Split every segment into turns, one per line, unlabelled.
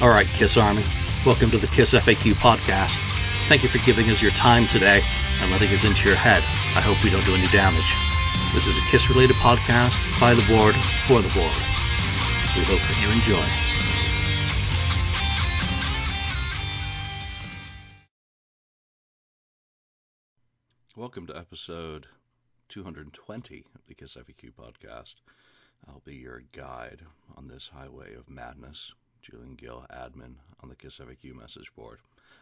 All right, Kiss Army, welcome to the Kiss FAQ podcast. Thank you for giving us your time today and letting us into your head. I hope we don't do any damage. This is a Kiss related podcast by the board for the board. We hope that you enjoy. Welcome to episode 220 of the Kiss FAQ podcast. I'll be your guide on this highway of madness Julian Gill, admin on the KISS FAQ message board.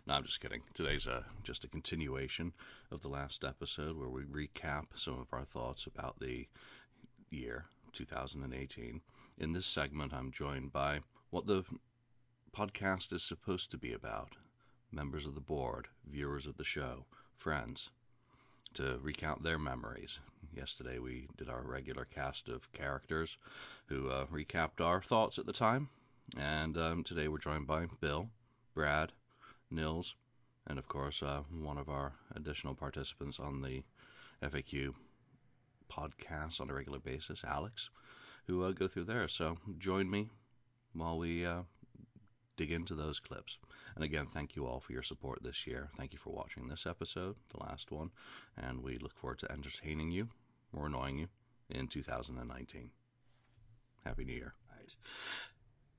No, I'm just kidding. Today's a, just a continuation of the last episode where we recap some of our thoughts about the year 2018. In this segment, I'm joined by what the podcast is supposed to be about members of the board, viewers of the show, friends, to recount their memories. Yesterday, we did our regular cast of characters who uh, recapped our thoughts at the time and um, today we're joined by Bill, Brad, Nils, and of course uh, one of our additional participants on the FAQ podcast on a regular basis, Alex, who uh, go through there. So join me while we uh, dig into those clips. And again, thank you all for your support this year. Thank you for watching this episode, the last one, and we look forward to entertaining you or annoying you in 2019. Happy New Year.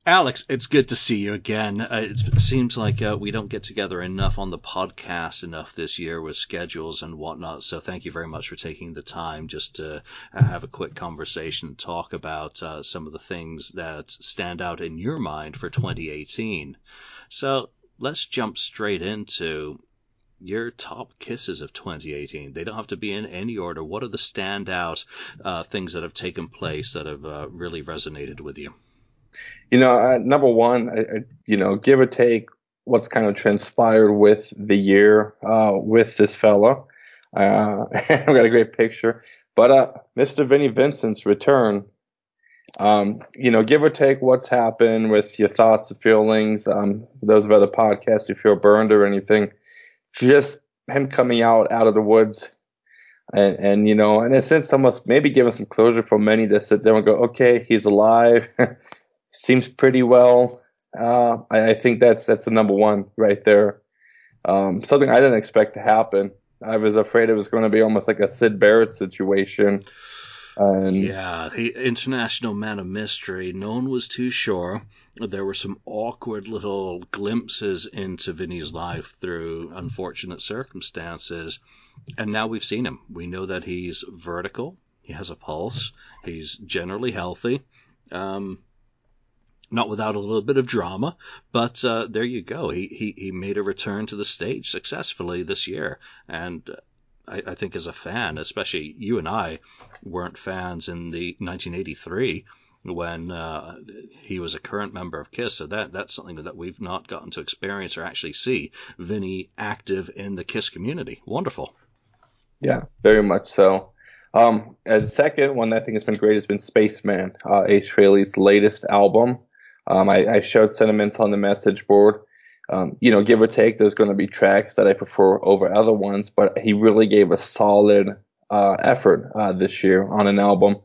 Alex, it's good to see you again. Uh, it seems like uh, we don't get together enough on the podcast enough this year with schedules and whatnot. So thank you very much for taking the time just to have a quick conversation talk about uh, some of the things that stand out in your mind for 2018. So let's jump straight into your top kisses of 2018. They don't have to be in any order. What are the standout uh, things that have taken place that have uh, really resonated with you?
You know, uh, number one, I, I, you know, give or take what's kind of transpired with the year uh, with this fella. Uh, I've got a great picture. But uh, Mr. Vinnie Vincent's return, um, you know, give or take what's happened with your thoughts and feelings, um, those of other podcasts, you feel burned or anything, just him coming out out of the woods and and you know, in a sense, almost maybe giving some closure for many that sit there and go, okay, he's alive. seems pretty well. Uh, I, I, think that's that's the number one right there. Um, something I didn't expect to happen. I was afraid it was going to be almost like a Syd Barrett situation.
And yeah, the international man of mystery. No one was too sure. There were some awkward little glimpses into Vinnie's life through unfortunate circumstances, and now we've seen him. We know that he's vertical. He has a pulse. He's generally healthy. Um, not without a little bit of drama, but uh, there you go. He, he he made a return to the stage successfully this year, and uh, I, I think as a fan, especially you and I, weren't fans in the 1983 when uh, he was a current member of Kiss. So that that's something that we've not gotten to experience or actually see. Vinnie active in the Kiss community. Wonderful.
Yeah, very much so. Um, as second one that I think has been great has been Spaceman, uh, Ace Frehley's latest album. Um, I, I, showed sentiments on the message board. Um, you know, give or take, there's going to be tracks that I prefer over other ones, but he really gave a solid uh, effort uh, this year on an album.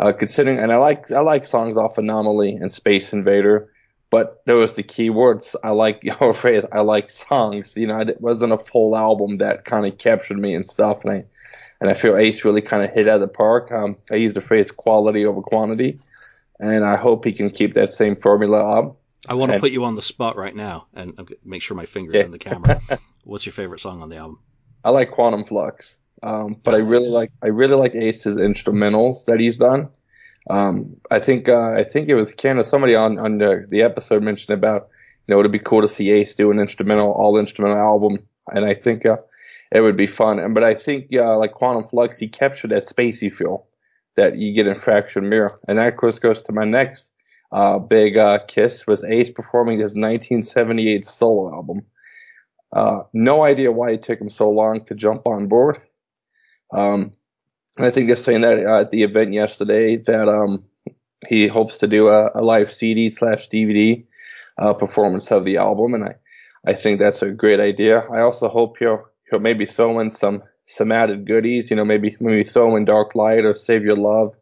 Uh, considering, and I like I like songs off Anomaly and Space Invader, but there was the key words. I like your phrase. I like songs. You know, it wasn't a full album that kind of captured me and stuff. And I and I feel Ace really kind of hit out of the park. Um, I use the phrase quality over quantity and I hope he can keep that same formula up.
I want to and, put you on the spot right now and make sure my fingers yeah. in the camera. What's your favorite song on the album?
I like Quantum Flux, um, but I really like I really like Ace's instrumentals that he's done. Um, I think uh, I think it was kind of somebody on on the, the episode mentioned about you know it'd be cool to see Ace do an instrumental all instrumental album, and I think uh, it would be fun. And but I think uh, like Quantum Flux, he captured that spacey feel that you get in Fractured Mirror. And that, of course, goes to my next uh, big uh, kiss was Ace performing his 1978 solo album. Uh, no idea why it took him so long to jump on board. Um, I think they're saying that uh, at the event yesterday that um, he hopes to do a, a live CD slash DVD uh, performance of the album, and I, I think that's a great idea. I also hope he'll he'll maybe throw in some some added goodies. You know, maybe maybe throw in Dark Light or Save Your Love.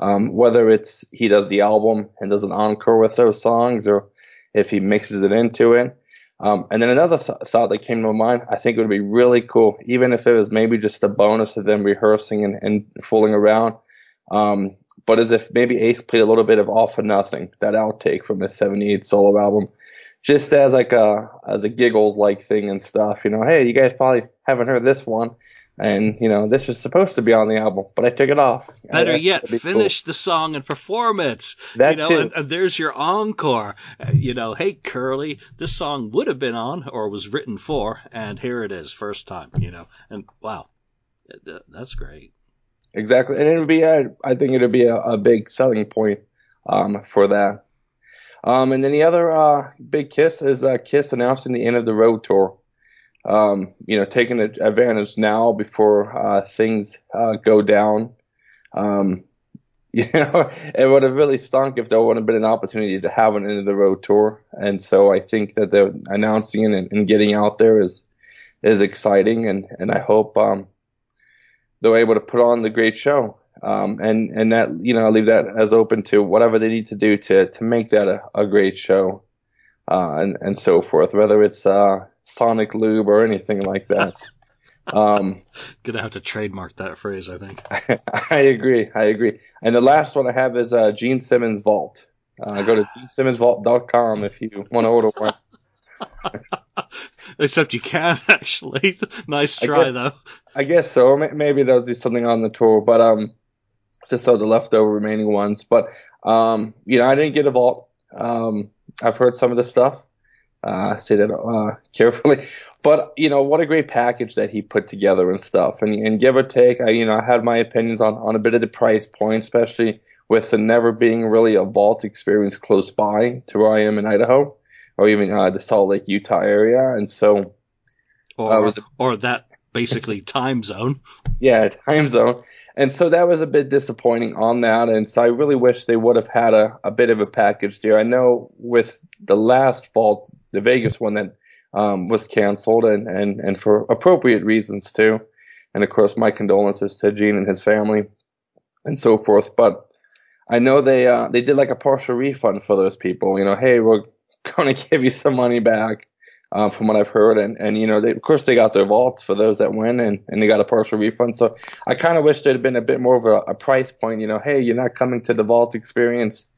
Um, whether it's he does the album and does an encore with those songs, or if he mixes it into it. Um, and then another th- thought that came to my mind, I think it would be really cool, even if it was maybe just a bonus of them rehearsing and, and fooling around. Um, but as if maybe Ace played a little bit of All for Nothing, that outtake from his 78 solo album, just as like a, as a giggles like thing and stuff, you know, hey, you guys probably haven't heard this one. And, you know, this was supposed to be on the album, but I took it off.
Better yet, finish cool. the song and perform it. That you know, too. And, and there's your encore. Uh, you know, hey, Curly, this song would have been on or was written for, and here it is, first time, you know. And wow, that's great.
Exactly. And it would be, a, I think it would be a, a big selling point um, for that. Um, and then the other uh, big kiss is uh, Kiss announcing the end of the road tour um, you know, taking advantage now before uh, things uh, go down. Um, you know, it would have really stunk if there would have been an opportunity to have an end of the road tour. And so I think that they're announcing and, and getting out there is is exciting, and and I hope um, they're able to put on the great show. Um, and and that you know, I leave that as open to whatever they need to do to to make that a, a great show, uh, and and so forth. Whether it's uh, Sonic Lube or anything like that.
Um, Gonna have to trademark that phrase, I think.
I agree. I agree. And the last one I have is uh, Gene Simmons Vault. Uh, go to genesimmonsvault.com if you want to order one.
Except you can actually. nice try
I guess,
though.
I guess so. Maybe they'll do something on the tour, but um, just so the leftover remaining ones. But um, you know, I didn't get a vault. Um, I've heard some of the stuff. Uh, say that uh, carefully, but you know what a great package that he put together and stuff. And, and give or take, I you know I had my opinions on on a bit of the price point, especially with the never being really a vault experience close by to where I am in Idaho, or even uh, the Salt Lake, Utah area. And so,
or uh, or that basically time zone.
Yeah, time zone. And so that was a bit disappointing on that. And so I really wish they would have had a, a bit of a package there. I know with the last vault, the Vegas one that um, was canceled and, and, and for appropriate reasons too. And of course, my condolences to Gene and his family and so forth. But I know they, uh, they did like a partial refund for those people. You know, hey, we're going to give you some money back uh, from what I've heard. And, and you know, they, of course, they got their vaults for those that win, and, and they got a partial refund. So I kind of wish there'd been a bit more of a, a price point. You know, hey, you're not coming to the vault experience.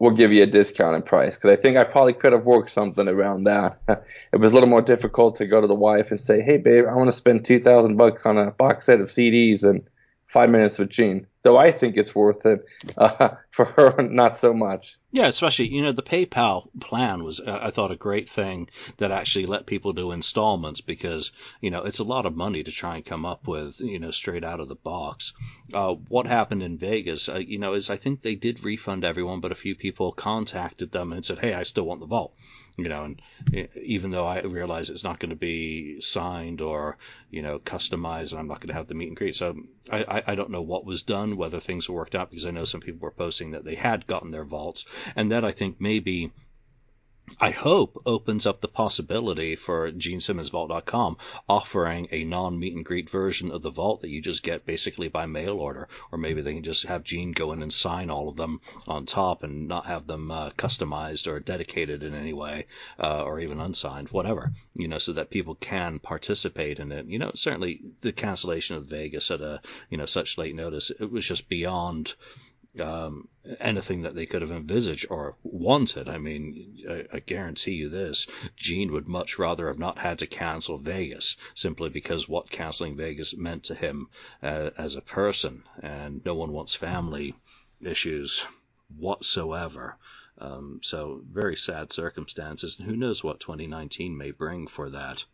We'll give you a discounted price because I think I probably could have worked something around that. it was a little more difficult to go to the wife and say, "Hey, babe, I want to spend two thousand bucks on a box set of CDs and five minutes with Gene." Though I think it's worth it uh, for her, not so much.
Yeah, especially you know the PayPal plan was uh, I thought a great thing that actually let people do installments because you know it's a lot of money to try and come up with you know straight out of the box. Uh, what happened in Vegas, uh, you know, is I think they did refund everyone, but a few people contacted them and said, "Hey, I still want the vault." you know, and even though I realize it's not going to be signed or, you know, customized and I'm not going to have the meet and greet. So I, I don't know what was done, whether things worked out, because I know some people were posting that they had gotten their vaults. And that I think maybe I hope opens up the possibility for GeneSimmonsVault.com offering a non meet and greet version of the vault that you just get basically by mail order, or maybe they can just have Gene go in and sign all of them on top and not have them uh, customized or dedicated in any way, uh, or even unsigned, whatever, you know, so that people can participate in it. You know, certainly the cancellation of Vegas at a you know such late notice, it was just beyond um, anything that they could have envisaged or wanted. I mean, I, I, guarantee you this: Gene would much rather have not had to cancel Vegas simply because what canceling Vegas meant to him uh, as a person, and no one wants family issues whatsoever. Um, so very sad circumstances, and who knows what 2019 may bring for that.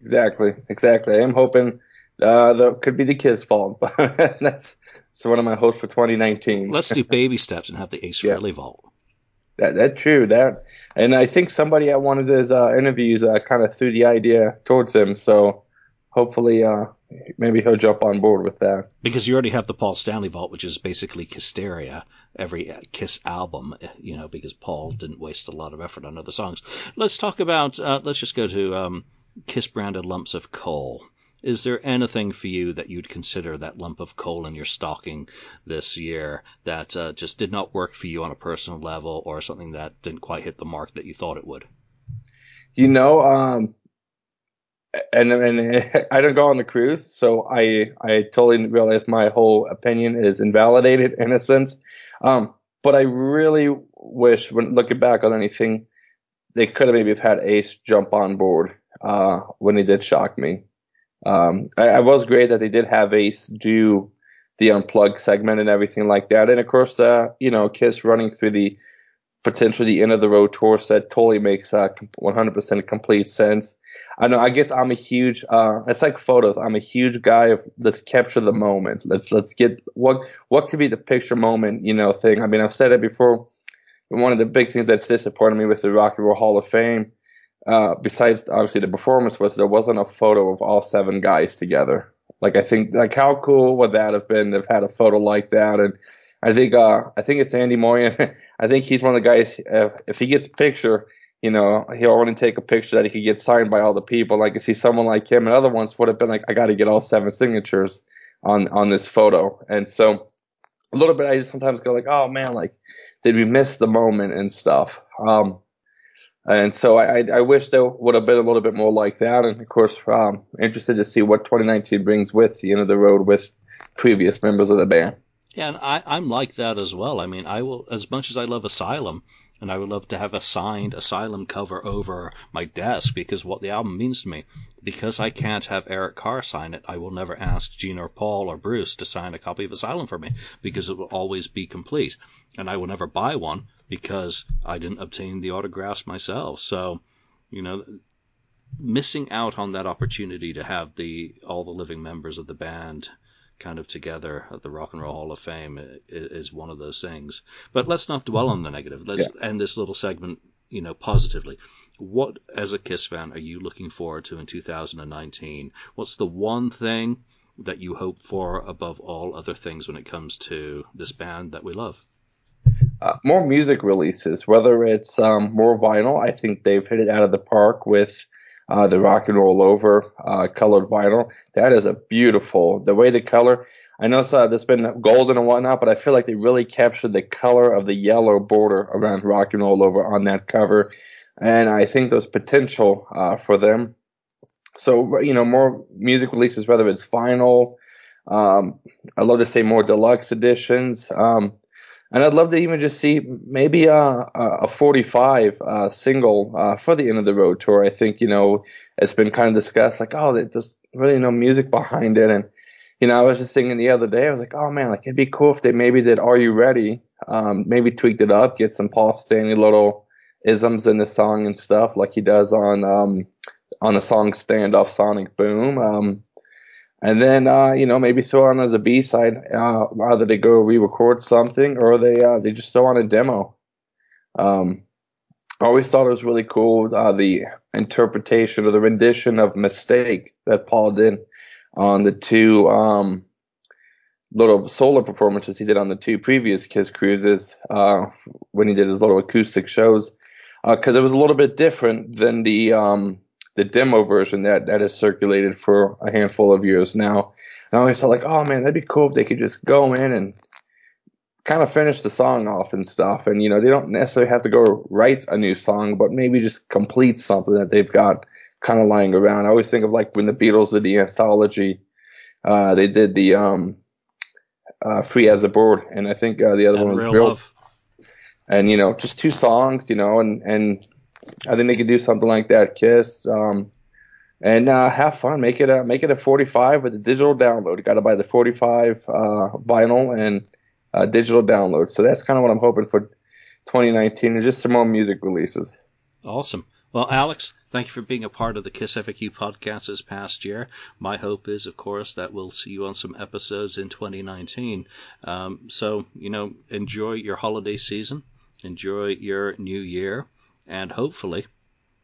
Exactly, exactly. I'm hoping uh, that could be the kid's fault, but that's so one of my hopes for 2019.
Let's do baby steps and have the Ace yeah. vault.
That that's true. That and I think somebody at one of his uh, interviews uh, kind of threw the idea towards him. So hopefully, uh, maybe he'll jump on board with that.
Because you already have the Paul Stanley vault, which is basically Kissteria, every Kiss album. You know, because Paul didn't waste a lot of effort on other songs. Let's talk about. Uh, let's just go to um, Kiss branded lumps of coal is there anything for you that you'd consider that lump of coal in your stocking this year that uh, just did not work for you on a personal level or something that didn't quite hit the mark that you thought it would?
You know, um, and and I don't go on the cruise, so I I totally realize my whole opinion is invalidated in a sense. Um, but I really wish, when looking back on anything, they could have maybe had Ace jump on board uh, when he did shock me. Um, I, I, was great that they did have Ace do the unplugged segment and everything like that, and of course the you know Kiss running through the potentially the end of the road tour set totally makes uh, 100% complete sense. I know. I guess I'm a huge. Uh, it's like photos. I'm a huge guy of let's capture the moment. Let's let's get what what could be the picture moment, you know, thing. I mean, I've said it before. One of the big things that's disappointed me with the Rock and Roll Hall of Fame, uh, besides obviously the performance, was there wasn't a photo of all seven guys together. Like I think, like how cool would that have been? To have had a photo like that, and I think, uh, I think it's Andy Moyen. I think he's one of the guys. If, if he gets a picture you know, he'll only take a picture that he could get signed by all the people. Like, I see someone like him and other ones would have been like, I got to get all seven signatures on, on this photo. And so a little bit, I just sometimes go like, oh man, like, did we miss the moment and stuff? Um, and so I, I wish there would have been a little bit more like that. And of course, um, interested to see what 2019 brings with the end of the road with previous members of the band.
Yeah, and I, I'm like that as well. I mean, I will, as much as I love Asylum, and I would love to have a signed Asylum cover over my desk because what the album means to me. Because I can't have Eric Carr sign it, I will never ask Gene or Paul or Bruce to sign a copy of Asylum for me because it will always be complete. And I will never buy one because I didn't obtain the autographs myself. So, you know, missing out on that opportunity to have the all the living members of the band kind of together at the Rock and Roll Hall of Fame is one of those things. But let's not dwell mm-hmm. on the negative. Let's yeah. end this little segment, you know, positively. What, as a Kiss fan, are you looking forward to in 2019? What's the one thing that you hope for above all other things when it comes to this band that we love?
Uh, more music releases, whether it's um, more vinyl. I think they've hit it out of the park with uh, the rock and roll over uh, colored vinyl. That is a beautiful, the way the color, I know uh, there's been golden and whatnot, but I feel like they really captured the color of the yellow border around rock and roll over on that cover. And I think there's potential uh, for them. So, you know, more music releases, whether it's vinyl, um, I'd love to say more deluxe editions. Um, and I'd love to even just see maybe a, a 45 uh, single uh, for the end of the road tour. I think, you know, it's been kind of discussed like, oh, there's really no music behind it. And, you know, I was just thinking the other day, I was like, oh man, like it'd be cool if they maybe did Are You Ready? Um, maybe tweaked it up, get some Paul Stanley little isms in the song and stuff like he does on, um, on the song Standoff Sonic Boom. Um, and then uh, you know maybe throw on as a B side. Uh, either they go re-record something or they uh, they just throw on a demo. Um, I always thought it was really cool uh, the interpretation or the rendition of "Mistake" that Paul did on the two um, little solo performances he did on the two previous Kiss cruises uh, when he did his little acoustic shows because uh, it was a little bit different than the um, the demo version that that has circulated for a handful of years now. And I always thought like, oh man, that'd be cool if they could just go in and kind of finish the song off and stuff. And you know, they don't necessarily have to go write a new song, but maybe just complete something that they've got kind of lying around. I always think of like when the Beatles did the anthology, uh, they did the um, uh, Free as a Bird, and I think uh, the other and one was Real. Love. And you know, just two songs, you know, and and I think they could do something like that. Kiss, um, and uh, have fun. Make it a make it a 45 with a digital download. You got to buy the 45 uh, vinyl and uh, digital download. So that's kind of what I'm hoping for 2019, and just some more music releases.
Awesome. Well, Alex, thank you for being a part of the Kiss FAQ podcast this past year. My hope is, of course, that we'll see you on some episodes in 2019. Um, so, you know, enjoy your holiday season, enjoy your new year and hopefully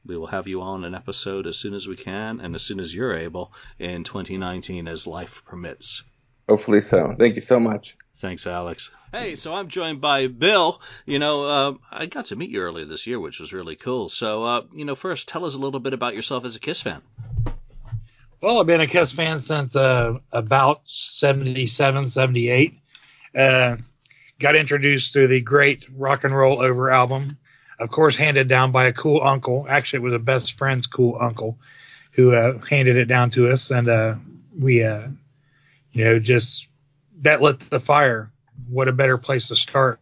we will have you on an episode as soon as we can and as soon as you're able in 2019 as life permits.
Hopefully so. Thank you so much.
Thanks, Alex. Hey, so I'm joined by Bill. You know, uh, I got to meet you earlier this year, which was really cool. So, uh, you know, first, tell us a little bit about yourself as a Kiss fan.
Well, I've been a Kiss fan since uh, about 77, 78. Uh, got introduced to the great Rock and Roll Over album. Of course, handed down by a cool uncle. Actually, it was a best friend's cool uncle who uh, handed it down to us. And uh, we, uh, you know, just that lit the fire. What a better place to start.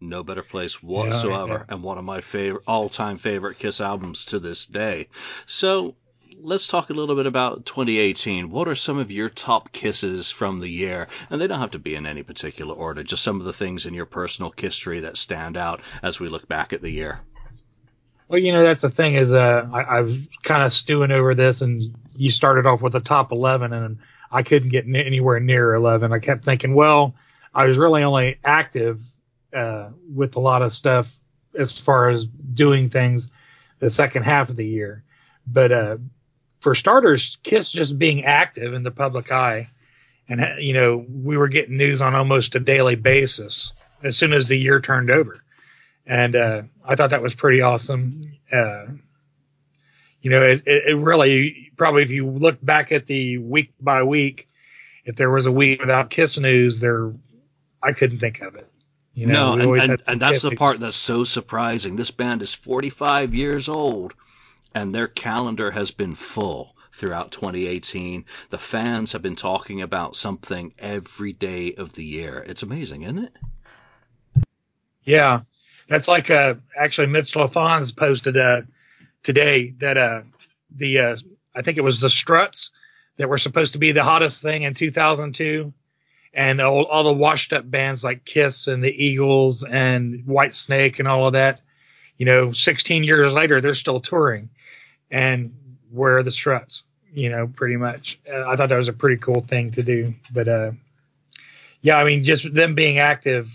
No better place whatsoever, yeah, yeah. and one of my favorite, all-time favorite Kiss albums to this day. So, let's talk a little bit about 2018. What are some of your top kisses from the year? And they don't have to be in any particular order, just some of the things in your personal history that stand out as we look back at the year.
Well, you know, that's the thing is, uh, I, I was kind of stewing over this, and you started off with the top 11, and I couldn't get n- anywhere near 11. I kept thinking, well, I was really only active uh, with a lot of stuff as far as doing things the second half of the year. But uh, for starters, Kiss just being active in the public eye, and you know we were getting news on almost a daily basis as soon as the year turned over, and uh, I thought that was pretty awesome. Uh, you know, it, it, really probably if you look back at the week by week, if there was a week without Kiss news, there I couldn't think of it.
You know, no, and, and, and that's the part that's so surprising. This band is 45 years old and their calendar has been full throughout 2018. The fans have been talking about something every day of the year. It's amazing, isn't it?
Yeah, that's like uh, actually Mitch Lafons posted uh, today that uh, the uh, I think it was the Struts that were supposed to be the hottest thing in 2002, and all, all the washed up bands like Kiss and the Eagles and Whitesnake and all of that. You know, 16 years later, they're still touring and where the struts, you know, pretty much. Uh, I thought that was a pretty cool thing to do. But, uh, yeah, I mean, just them being active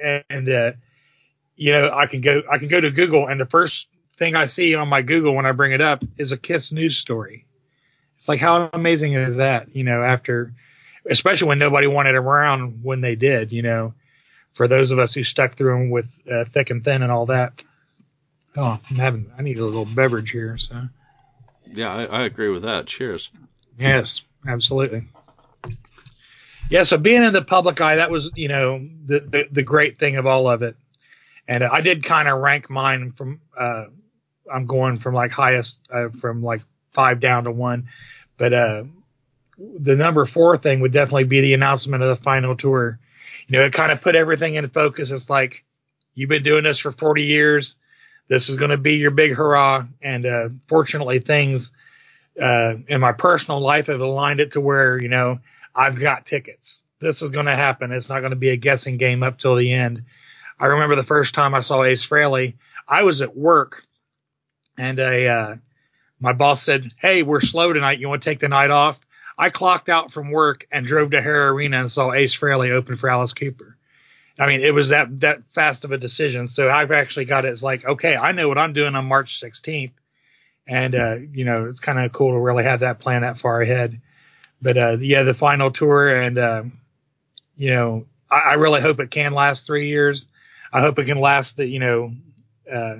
and, uh, you know, I can go, I can go to Google and the first thing I see on my Google when I bring it up is a Kiss news story. It's like, how amazing is that? You know, after, especially when nobody wanted around when they did, you know, for those of us who stuck through them with uh, thick and thin and all that. Oh, I'm having. I need a little beverage here. So.
Yeah, I, I agree with that. Cheers.
Yes, absolutely. Yeah, so being in the public eye, that was, you know, the, the, the great thing of all of it. And I did kind of rank mine from, uh, I'm going from like highest, uh, from like five down to one. But, uh, the number four thing would definitely be the announcement of the final tour. You know, it kind of put everything in focus. It's like, you've been doing this for 40 years this is going to be your big hurrah. And uh, fortunately, things uh, in my personal life have aligned it to where you know I've got tickets. This is going to happen. It's not going to be a guessing game up till the end. I remember the first time I saw Ace Frehley. I was at work, and uh, my boss said, "Hey, we're slow tonight. You want to take the night off?" I clocked out from work and drove to Hara Arena and saw Ace Frehley open for Alice Cooper. I mean, it was that that fast of a decision. So I've actually got it. It's like, okay, I know what I'm doing on March 16th, and uh, you know, it's kind of cool to really have that plan that far ahead. But uh, yeah, the final tour, and uh, you know, I, I, really hope it can last three years. I hope it can last the, you know, uh,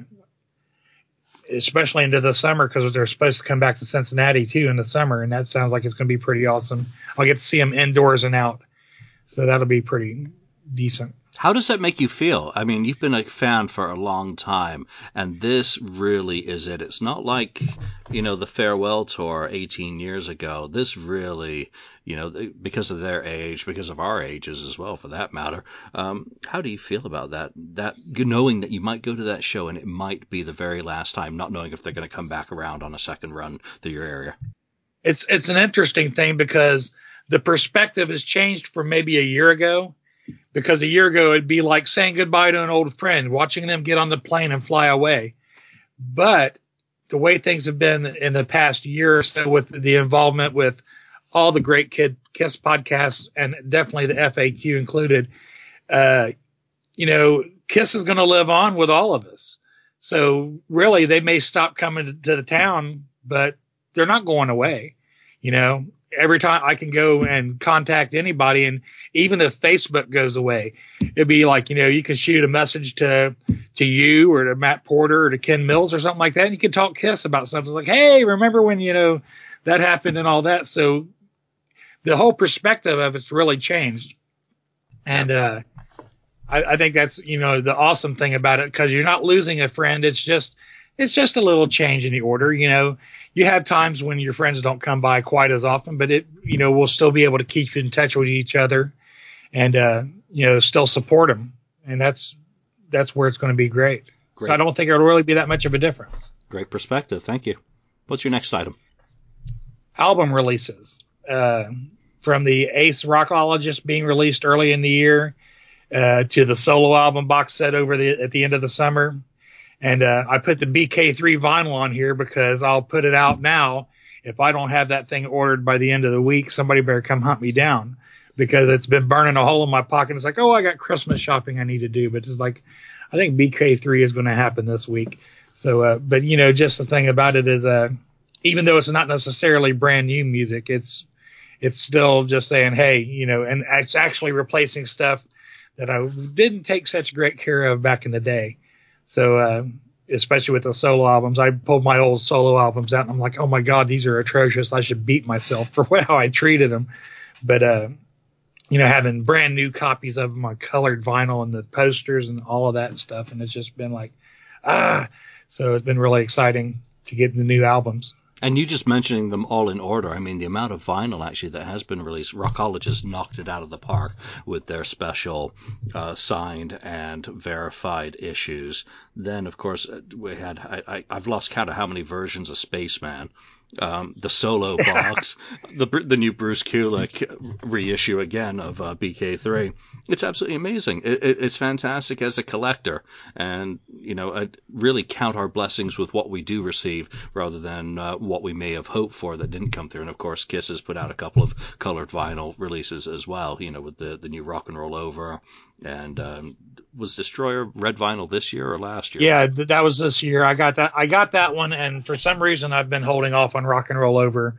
especially into the summer because they're supposed to come back to Cincinnati too in the summer, and that sounds like it's going to be pretty awesome. I'll get to see them indoors and out, so that'll be pretty decent.
How does that make you feel? I mean, you've been a fan for a long time, and this really is it. It's not like, you know, the farewell tour 18 years ago. This really, you know, because of their age, because of our ages as well, for that matter. Um, how do you feel about that? That knowing that you might go to that show and it might be the very last time, not knowing if they're going to come back around on a second run through your area.
It's it's an interesting thing because the perspective has changed from maybe a year ago because a year ago it'd be like saying goodbye to an old friend, watching them get on the plane and fly away. But the way things have been in the past year or so with the involvement with all the great kid kiss podcasts and definitely the FAQ included, uh, you know, Kiss is going to live on with all of us. So really, they may stop coming to the town, but they're not going away. You know, every time I can go and contact anybody, and even if Facebook goes away, it'd be like you know you can shoot a message to to you or to Matt Porter or to Ken Mills or something like that, and you can talk Kiss about something like, hey, remember when you know that happened and all that. So the whole perspective of it's really changed. And, uh, I, I think that's, you know, the awesome thing about it because you're not losing a friend. It's just, it's just a little change in the order. You know, you have times when your friends don't come by quite as often, but it, you know, we'll still be able to keep in touch with each other and, uh, you know, still support them. And that's, that's where it's going to be great. great. So I don't think it'll really be that much of a difference.
Great perspective. Thank you. What's your next item?
Album releases. Uh, from the Ace Rockologist being released early in the year, uh, to the solo album box set over the, at the end of the summer. And, uh, I put the BK3 vinyl on here because I'll put it out now. If I don't have that thing ordered by the end of the week, somebody better come hunt me down because it's been burning a hole in my pocket. It's like, oh, I got Christmas shopping I need to do, but it's like, I think BK3 is going to happen this week. So, uh, but you know, just the thing about it is, uh, even though it's not necessarily brand new music, it's, it's still just saying, hey, you know, and it's actually replacing stuff that I didn't take such great care of back in the day. So, uh, especially with the solo albums, I pulled my old solo albums out and I'm like, oh my God, these are atrocious. I should beat myself for how I treated them. But, uh, you know, having brand new copies of them on colored vinyl and the posters and all of that stuff. And it's just been like, ah, so it's been really exciting to get the new albums.
And you just mentioning them all in order, I mean, the amount of vinyl actually that has been released, Rockologists knocked it out of the park with their special uh, signed and verified issues. Then, of course, we had, I, I, have lost count of how many versions of Spaceman um, the solo box, the the new Bruce Kulick reissue again of uh, BK3. It's absolutely amazing. It, it, it's fantastic as a collector, and you know, uh, really count our blessings with what we do receive rather than uh, what we may have hoped for that didn't come through. And of course, Kiss has put out a couple of colored vinyl releases as well. You know, with the the new Rock and Roll Over and um, was Destroyer red vinyl this year or last year?
Yeah, that was this year. I got that. I got that one, and for some reason, I've been holding off on Rock and Roll Over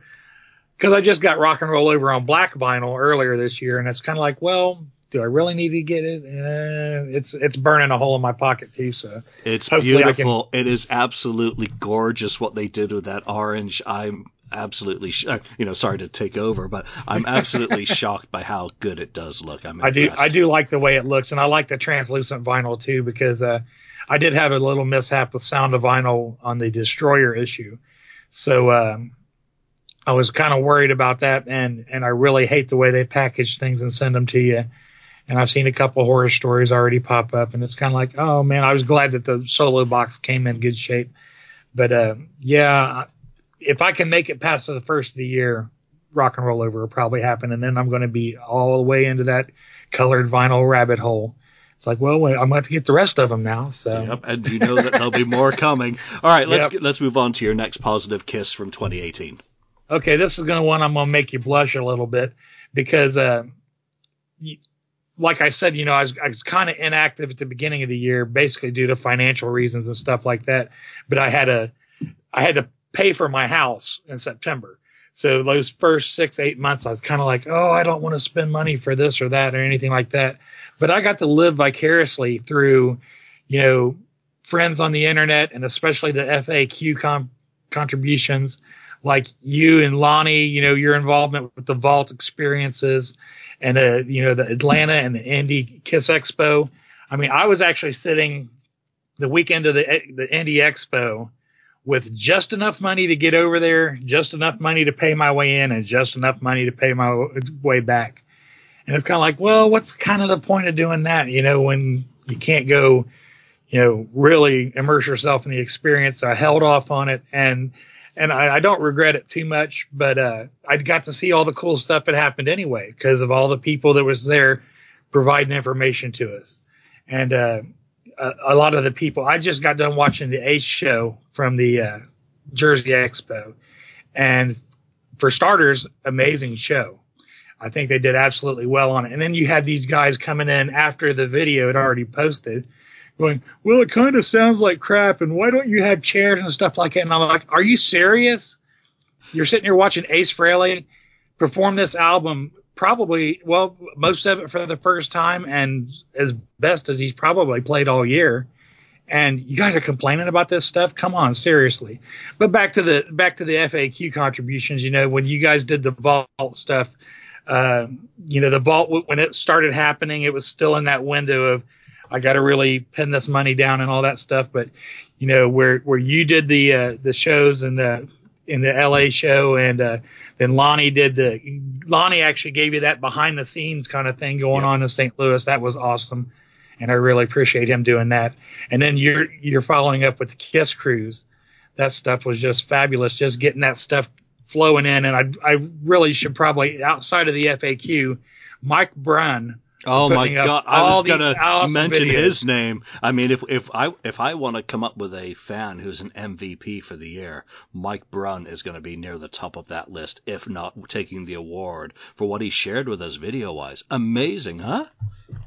because I just got Rock and Roll Over on black vinyl earlier this year, and it's kind of like, well, do I really need to get it? Uh, it's it's burning a hole in my pocket too. So
it's beautiful. Can... It is absolutely gorgeous what they did with that orange. I'm absolutely, sh- uh, you know, sorry to take over, but I'm absolutely shocked by how good it does look. I'm
I do, I do like the way it looks, and I like the translucent vinyl too because uh, I did have a little mishap with Sound of Vinyl on the Destroyer issue, so um, I was kind of worried about that, and and I really hate the way they package things and send them to you. And I've seen a couple horror stories already pop up, and it's kind of like, oh man, I was glad that the solo box came in good shape. But uh, yeah, if I can make it past the first of the year, rock and roll over will probably happen, and then I'm going to be all the way into that colored vinyl rabbit hole. It's like, well, wait, I'm going to, to get the rest of them now. So,
yep, and you know that there'll be more coming. All right, let's yep. get, let's move on to your next positive kiss from 2018.
Okay, this is going to one I'm going to make you blush a little bit because, uh, like I said, you know, I was, I was kind of inactive at the beginning of the year, basically due to financial reasons and stuff like that. But I had a, I had to pay for my house in September. So those first six, eight months, I was kind of like, oh, I don't want to spend money for this or that or anything like that. But I got to live vicariously through, you know, friends on the internet and especially the FAQ com- contributions like you and Lonnie, you know, your involvement with the vault experiences and, uh, you know, the Atlanta and the Indie Kiss Expo. I mean, I was actually sitting the weekend of the, the Indie Expo with just enough money to get over there, just enough money to pay my way in, and just enough money to pay my way back. And it's kind of like, well, what's kind of the point of doing that? You know, when you can't go, you know, really immerse yourself in the experience. So I held off on it and, and I, I don't regret it too much, but, uh, I got to see all the cool stuff that happened anyway because of all the people that was there providing information to us. And, uh, a, lot of the people. I just got done watching the Ace show from the uh, Jersey Expo, and for starters, amazing show. I think they did absolutely well on it. And then you had these guys coming in after the video had already posted, going, "Well, it kind of sounds like crap, and why don't you have chairs and stuff like that?" And I'm like, "Are you serious? You're sitting here watching Ace Frehley perform this album probably well most of it for the first time and as best as he's probably played all year and you guys are complaining about this stuff. Come on, seriously. But back to the back to the FAQ contributions. You know, when you guys did the vault stuff, uh, you know, the vault when it started happening, it was still in that window of I got to really pin this money down and all that stuff. But you know, where where you did the uh, the shows and the in the LA show and uh, then Lonnie did the Lonnie actually gave you that behind the scenes kind of thing going on in St. Louis. That was awesome and I really appreciate him doing that. And then you're you're following up with the Kiss Cruise. That stuff was just fabulous. Just getting that stuff flowing in, and I I really should probably outside of the FAQ, Mike Brunn
Oh my god! I was gonna awesome mention videos. his name. I mean, if if I if I want to come up with a fan who's an MVP for the year, Mike Brunn is going to be near the top of that list, if not taking the award for what he shared with us video wise. Amazing, huh?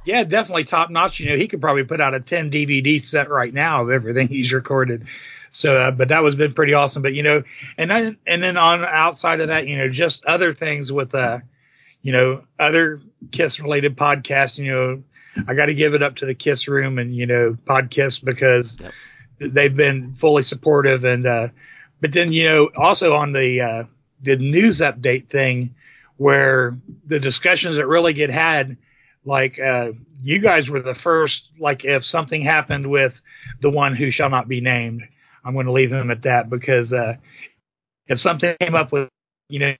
Yeah, definitely top notch. You know, he could probably put out a 10 DVD set right now of everything he's recorded. So, uh, but that was been pretty awesome. But you know, and then and then on outside of that, you know, just other things with uh you know, other Kiss related podcasts, you know, I got to give it up to the Kiss Room and, you know, Podkiss because yep. they've been fully supportive. And, uh, but then, you know, also on the, uh, the news update thing where the discussions that really get had, like, uh, you guys were the first, like, if something happened with the one who shall not be named, I'm going to leave them at that because, uh, if something came up with, you know,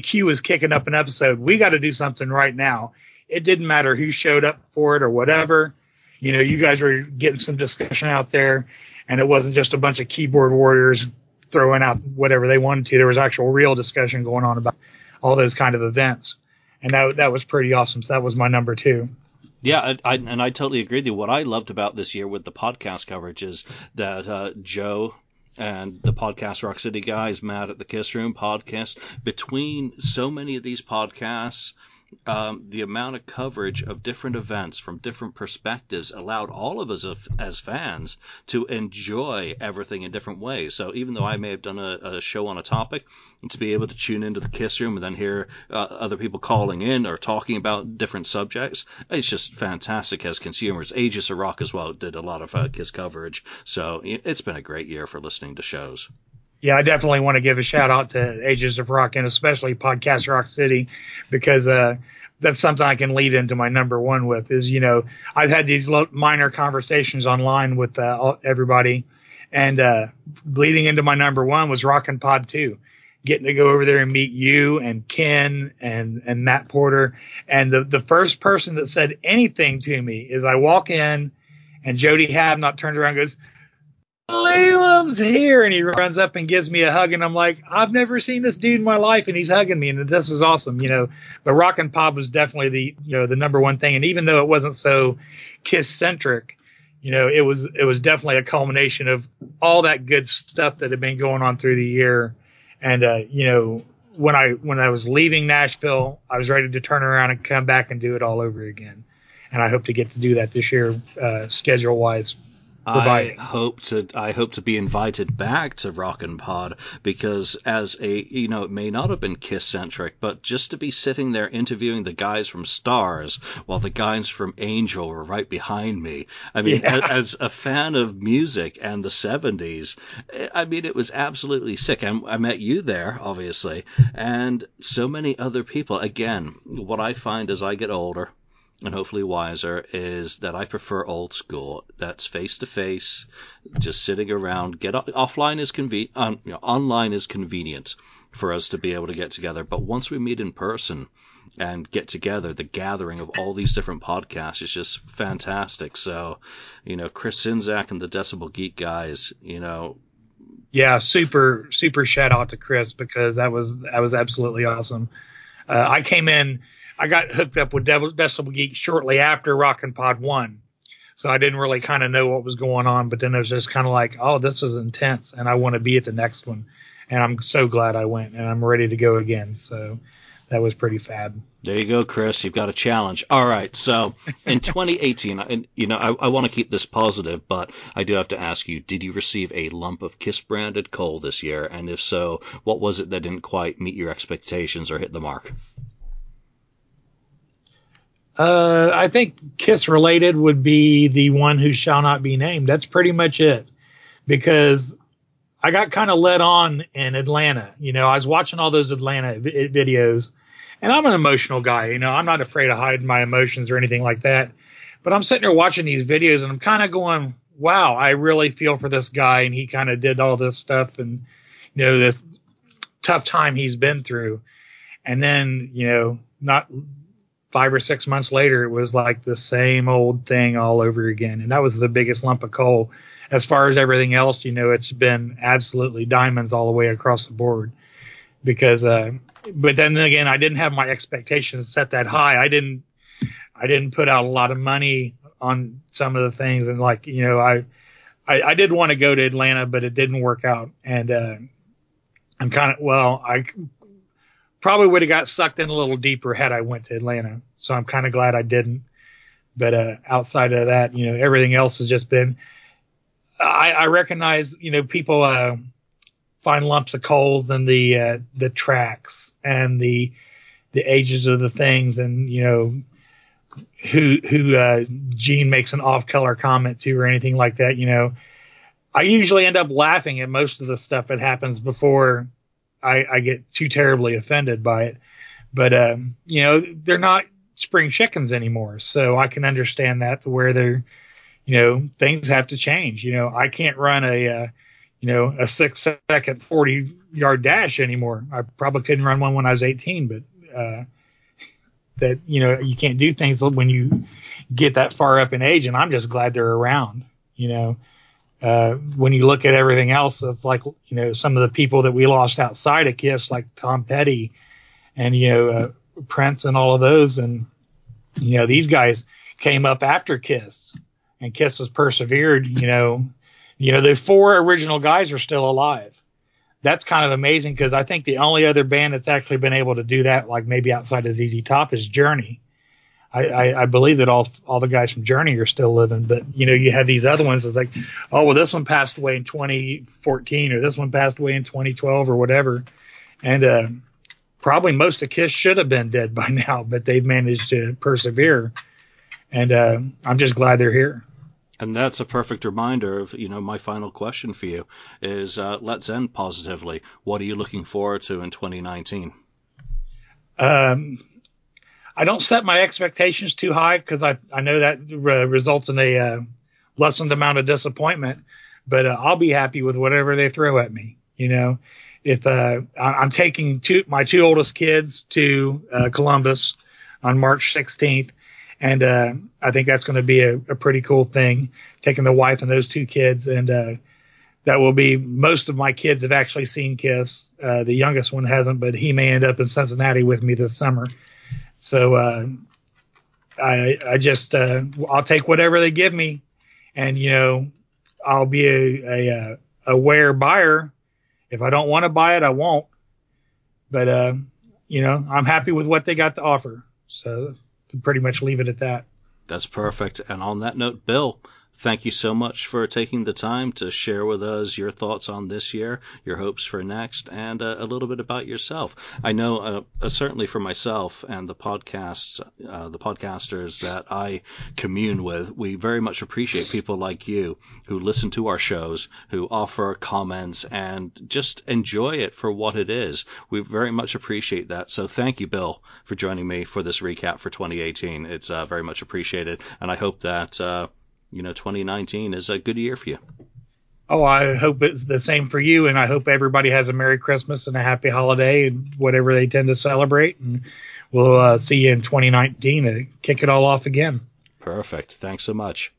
Q is kicking up an episode. We got to do something right now. It didn't matter who showed up for it or whatever. You know, you guys were getting some discussion out there, and it wasn't just a bunch of keyboard warriors throwing out whatever they wanted to. There was actual real discussion going on about all those kind of events, and that that was pretty awesome. So that was my number two.
Yeah, I, I, and I totally agree with you. What I loved about this year with the podcast coverage is that uh, Joe and the podcast Rock City guys, Matt at the Kiss Room podcast. Between so many of these podcasts, um, the amount of coverage of different events from different perspectives allowed all of us as fans to enjoy everything in different ways. So even though I may have done a, a show on a topic, to be able to tune into the Kiss Room and then hear uh, other people calling in or talking about different subjects, it's just fantastic as consumers. Aegis of Rock as well did a lot of uh, Kiss coverage, so it's been a great year for listening to shows
yeah, I definitely want to give a shout out to Ages of Rock and especially Podcast Rock City because uh, that's something I can lead into my number one with is you know I've had these minor conversations online with uh, everybody, and uh, leading into my number one was Rockin' Pod two, getting to go over there and meet you and Ken and and Matt Porter, and the the first person that said anything to me is I walk in, and Jody Havnot turned around and goes Laylam's here, and he runs up and gives me a hug, and I'm like, I've never seen this dude in my life, and he's hugging me, and this is awesome, you know. But Rockin' Pod was definitely the, you know, the number one thing, and even though it wasn't so Kiss centric, you know, it was it was definitely a culmination of all that good stuff that had been going on through the year, and uh, you know, when I when I was leaving Nashville, I was ready to turn around and come back and do it all over again, and I hope to get to do that this year, uh, schedule wise
providing. I hope to I hope to be invited back to Rockin' Pod because as a you know it may not have been Kiss centric, but just to be sitting there interviewing the guys from Starz while the guys from Angel were right behind me. I mean, yeah. as, as, a fan of music and the '70s, I mean it was absolutely sick. I, I met you there, obviously, and so many other people. Again, what I find as I get older and hopefully wiser is that I prefer old school. That's face to face, just sitting around. Get offline is convenient. Um, you know, online is convenient for us to be able to get together. But once we meet in person and get together, the gathering of all these different podcasts is just fantastic. So, you know, Chris Czynszak and the Decibel Geek guys, you know.
Yeah, super, super shout out to Chris because that was that was absolutely awesome. Uh, I came in I got hooked up with Devil's Decibel Geek shortly after Rockin' Pod 1. So I didn't really kind of know what was going on, but then it was just kind of like, oh, this is intense and I want to be at the next one. And I'm so glad I went and I'm ready to go again. So that was pretty fab.
There you go, Chris. You've got a challenge. All right. So in 2018, and you know, I, I want to keep this positive, but I do have to ask you: Did you receive a lump of Kiss branded coal this year? And if so, what was it that didn't quite meet your expectations or hit the mark?
Uh, I think Kiss related would be the one who shall not be named. That's pretty much it. Because I got kind of led on in Atlanta. You know, I was watching all those Atlanta vi- videos, and I'm an emotional guy. You know, I'm not afraid of hiding my emotions or anything like that. But I'm sitting there watching these videos, and I'm kind of going, "Wow, I really feel for this guy." And he kind of did all this stuff, and you know, this tough time he's been through. And then, you know, not five or six months later, it was like the same old thing all over again. And that was the biggest lump of coal. As far as everything else, you know, it's been absolutely diamonds all the way across the board. Because, uh, but then again, I didn't have my expectations set that high. I didn't, I didn't put out a lot of money on some of the things. And like, you know, I, I, I did want to go to Atlanta, but it didn't work out. And, uh, I'm kind of, well, I probably would have got sucked in a little deeper had I went to Atlanta. So I'm kind of glad I didn't. But uh, outside of that, you know, everything else has just been. I, I recognize, you know, people uh, find lumps of coals in the uh, the tracks and the the ages of the things, and you know, who who uh, Gene makes an off color comment to or anything like that. You know, I usually end up laughing at most of the stuff that happens before I, I get too terribly offended by it. But um, you know, they're not spring chickens anymore, so I can understand that to where they're, you know, things have to change. You know, I can't run a, uh, you know, a six second forty yard dash anymore. I probably couldn't run one when I was eighteen, but uh, that you know, you can't do things when you get that far up in age, and I'm just glad they're around. You know, uh, when you look at everything else, it's like, you know, some of the people that we lost outside of Kiss, like Tom Petty and, you know, uh, Prince and all of those. And, you know, these guys came up after Kiss and Kiss has persevered, you know, you know, the four original guys are still alive. That's kind of amazing because I think the only other band that's actually been able to do that, like maybe outside of ZZ Top, is Journey. I, I, I, believe that all all the guys from Journey are still living, but you know you have these other ones. It's like, oh well, this one passed away in 2014, or this one passed away in 2012, or whatever, and uh, probably most of Kiss should have been dead by now, but they've managed to persevere, and uh, I'm just glad they're here.
And that's a perfect reminder of, you know, my final question for you is uh, let's end positively. What are you looking forward to in 2019?
Um, I don't set my expectations too high because I, I know that re- results in a uh, lessened amount of disappointment. But uh, I'll be happy with whatever they throw at me. You know, if uh, I'm taking two my two oldest kids to uh, Columbus on March 16th, and uh, I think that's going to be a, a, pretty cool thing. Taking the wife and those two kids, and uh, that will be most of my kids have actually seen Kiss. The youngest one hasn't, but he may end up in Cincinnati with me this summer. So uh, I I just uh, I'll take whatever they give me, and you know I'll be a a, a aware buyer. If I don't want to buy it, I won't. But uh, you know I'm happy with what they got to offer. So pretty much leave it at that.
That's perfect. And on that note, Bill, thank you so much for taking the time to share with us your thoughts on this year, your hopes for next, and uh, a little bit about yourself. I know, uh, uh, certainly for myself and the podcasts, uh, the podcasters that I commune with, we very much appreciate people like you who listen to our shows, who offer comments, and just enjoy it for what it is. We very much appreciate that. So thank you, Bill, for joining me for this recap for 2018. It's uh, very much appreciated, and I hope that uh, you know 2019 is a good year for you.
Oh, I hope it's the same for you, and I hope everybody has a Merry Christmas and a Happy Holiday and whatever they tend to celebrate. And we'll uh, see you in 2019 to kick it all off again.
Perfect. Thanks so much.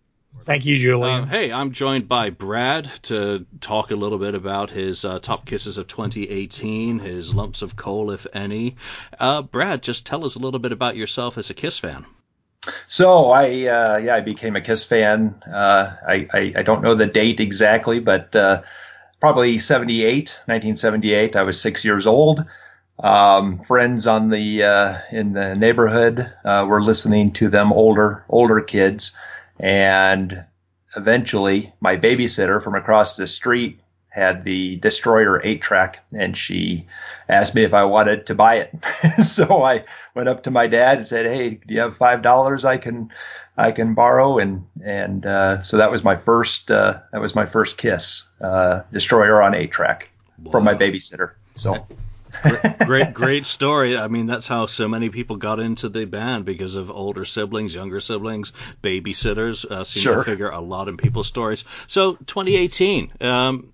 Thank you, Julian.
Um, hey, I'm joined by Brad to talk a little bit about his uh, top kisses of 2018, his lumps of coal, if any. Uh, Brad, just tell us a little bit about yourself as a Kiss fan.
So I uh, yeah I became a Kiss fan. Uh, I, I, I don't know the date exactly, but uh, probably 78, 1978. I was six years old. Um, friends on the uh, in the neighborhood uh, were listening to them older older kids, and eventually my babysitter from across the street had the Destroyer 8 track, and she asked me if I wanted to buy it. so I went up to my dad and said, "Hey, do you have five dollars I can I can borrow?" And and uh, so that was my first uh, that was my first kiss, uh, Destroyer on 8 track wow. from my babysitter. So
great, great story. I mean, that's how so many people got into the band because of older siblings, younger siblings, babysitters. Uh, seem sure. to figure a lot in people's stories. So, 2018. Um,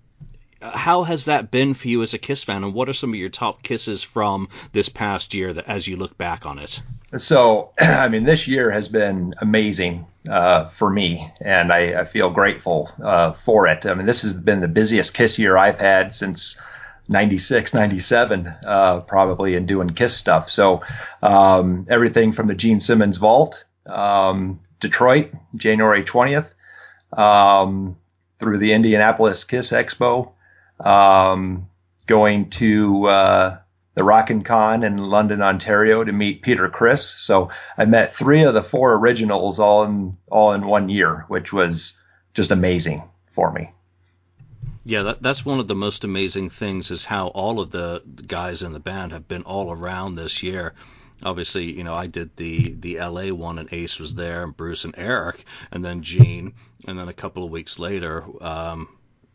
how has that been for you as a Kiss fan, and what are some of your top kisses from this past year that, as you look back on it?
So, I mean, this year has been amazing uh, for me, and I, I feel grateful uh, for it. I mean, this has been the busiest Kiss year I've had since 96, 97, uh, probably, and doing Kiss stuff. So um, everything from the Gene Simmons Vault, um, Detroit, January 20th, um, through the Indianapolis Kiss Expo, um, going to uh, the Rockin' Con in London, Ontario, to meet Peter Criss. So I met three of the four originals all in all in one year, which was just amazing for me.
Yeah, that, that's one of the most amazing things is how all of the guys in the band have been all around this year. Obviously, you know, I did the the LA one and Ace was there, and Bruce and Eric, and then Gene, and then a couple of weeks later, um,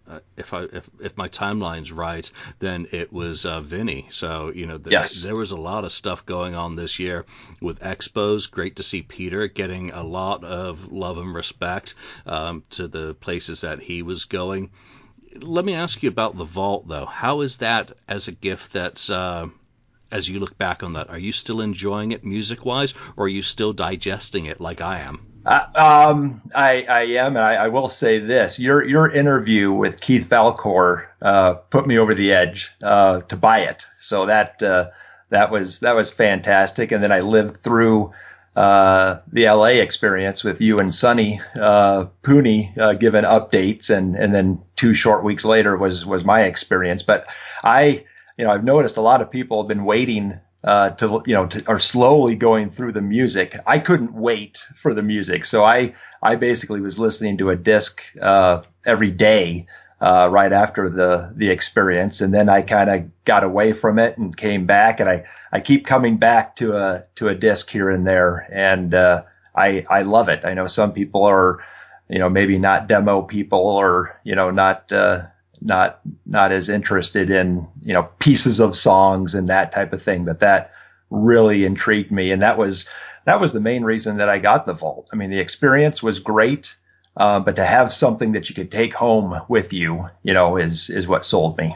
uh, if I if, if my timeline's right, then it was uh, Vinnie. So you know, the,
yes.
there was a lot of stuff going on this year with expos. Great to see Peter getting a lot of love and respect um, to the places that he was going let me ask you about the vault, though. How is that as a gift that's uh, as you look back on that? Are you still enjoying it music wise, or are you still digesting it like I am?
Uh, um, I, I am, and I, I, will say this: your your interview with Keith Falcor uh, put me over the edge uh, to buy it. So that uh, that was that was fantastic, and then I lived through uh, the LA experience with you and Sonny uh, Pooney uh, giving updates, and and then two short weeks later was was my experience. But I, you know, I've noticed a lot of people have been waiting uh, to you know to, are slowly going through the music. I couldn't wait for the music, so I I basically was listening to a disc uh, every day uh, right after the the experience, and then I kind of got away from it and came back, and I I keep coming back to a to a disc here and there, and uh, I I love it. I know some people are, you know, maybe not demo people or you know not uh, not not as interested in you know pieces of songs and that type of thing, but that really intrigued me, and that was that was the main reason that I got the vault. I mean, the experience was great. Uh, but to have something that you could take home with you, you know, is is what sold me.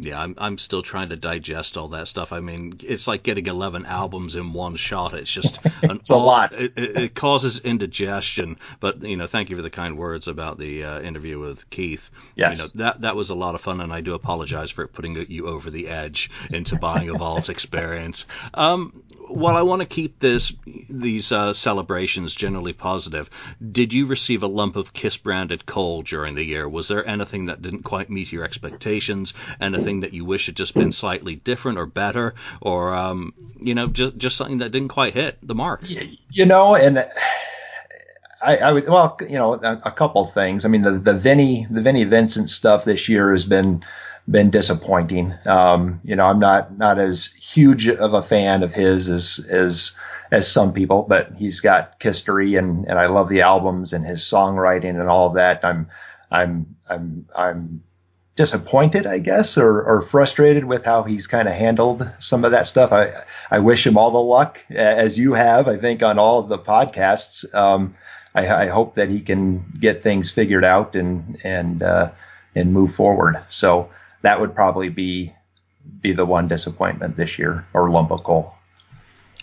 Yeah, I'm I'm still trying to digest all that stuff. I mean, it's like getting 11 albums in one shot. It's just
an it's a lot.
It, it, causes indigestion. But you know, thank you for the kind words about the uh, interview with Keith.
Yes.
You know, that that was a lot of fun, and I do apologize for putting you over the edge into buying a vault experience. Um, while I want to keep this these uh, celebrations generally positive, did you receive a lump of Kiss branded coal during the year? Was there anything that didn't quite meet your expectations? Anything that you wish had just been slightly different or better, or um, you know, just just something that didn't quite hit the mark?
You know, and I, I would well, you know, a, a couple things. I mean, the the Vinnie the Vinnie Vincent stuff this year has been been disappointing. Um, you know, I'm not not as huge of a fan of his as as as some people, but he's got history and and I love the albums and his songwriting and all of that. I'm I'm I'm I'm disappointed, I guess, or, or frustrated with how he's kind of handled some of that stuff. I, I wish him all the luck as you have, I think, on all of the podcasts. Um, I, I hope that he can get things figured out and, and, uh, and move forward. So that would probably be, be the one disappointment this year or lump of coal.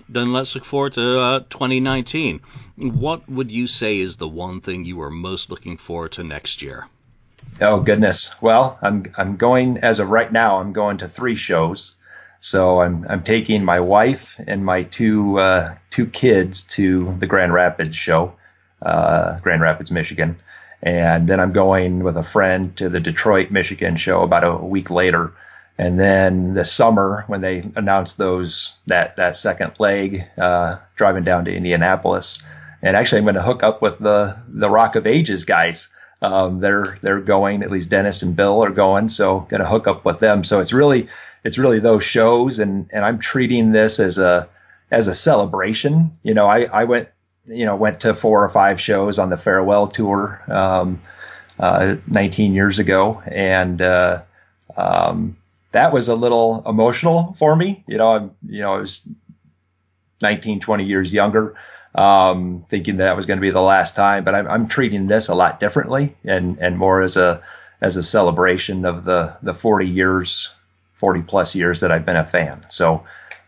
Then let's look forward to uh, 2019. What would you say is the one thing you are most looking forward to next year?
Oh goodness. Well, I'm I'm going as of right now. I'm going to three shows. So I'm I'm taking my wife and my two uh, two kids to the Grand Rapids show, uh, Grand Rapids, Michigan, and then I'm going with a friend to the Detroit, Michigan show about a week later. And then this summer, when they announced those that that second leg, uh, driving down to Indianapolis, and actually I'm going to hook up with the the Rock of Ages guys Um, they're they're going. At least Dennis and Bill are going. So going to hook up with them. So it's really it's really those shows, and and I'm treating this as a as a celebration. You know, I I went you know went to four or five shows on the farewell tour um, uh, 19 years ago, and uh, um, that was a little emotional for me. You know, I'm you know I was 19, 20 years younger um, thinking that was going to be the last time. But I'm, I'm treating this a lot differently and, and more as a as a celebration of the the 40 years, 40 plus years that I've been a fan. So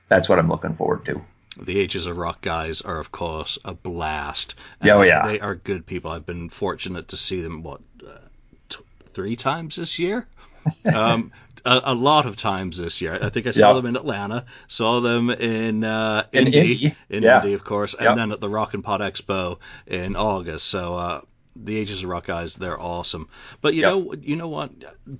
that's what I'm looking forward to.
The Ages of Rock guys are, of course, a blast.
And oh yeah,
they are good people. I've been fortunate to see them what uh, t- three times this year. Um, a, a, lot of times this year. I think I saw them in Atlanta, saw them in uh,
in
Indy,
Indy,
in
yeah.
Indy, of course, and then at the Rock and Pod Expo in August. So uh, the Ages of Rock guys, they're awesome. But you know, you know what?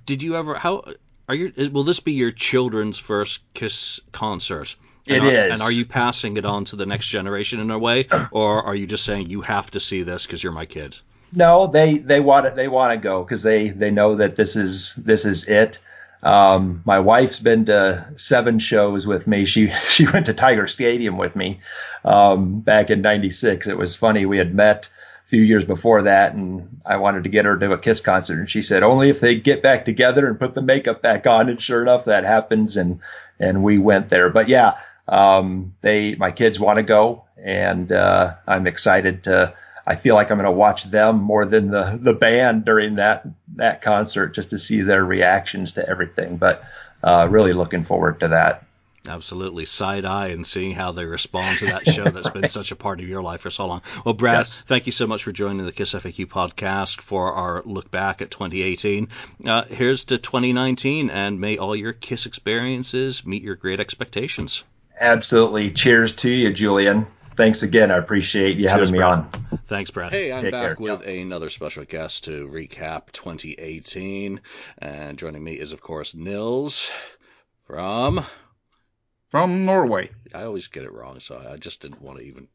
Did you ever? How are you? Will this be your children's first Kiss concert?
And
it
are,
is. And are you passing it on to the next generation in a way, or are you just saying you have to see this because you're my kid?
No, they they want it. They want to go because they they know that this is this is it. Um, my wife's been to seven shows with me. She she went to Tiger Stadium with me um, back in '96. It was funny. We had met a few years before that, and I wanted to get her to a Kiss concert, and she said only if they get back together and put the makeup back on. And sure enough, that happens, and and we went there. But yeah, um, they my kids want to go, and uh, I'm excited to I feel like I'm going to watch them more than the the band during that that concert just to see their reactions to everything. But uh, really looking forward to that.
Absolutely, side eye and seeing how they respond to that show that's been such a part of your life for so long. Well, Brad, yes. thank you so much for joining the Kiss FAQ podcast for our look back at 2018. Uh, here's to 2019, and may all your Kiss experiences meet your great expectations.
Absolutely. Cheers to you, Julian thanks again. I appreciate you Cheers, having me
Brad.
on.
Thanks, Brad. Hey, I'm Take back care. with yep. another special guest to recap 2018. And joining me is, of course, Nils from.
From Norway.
I always get it wrong, so I just didn't want to even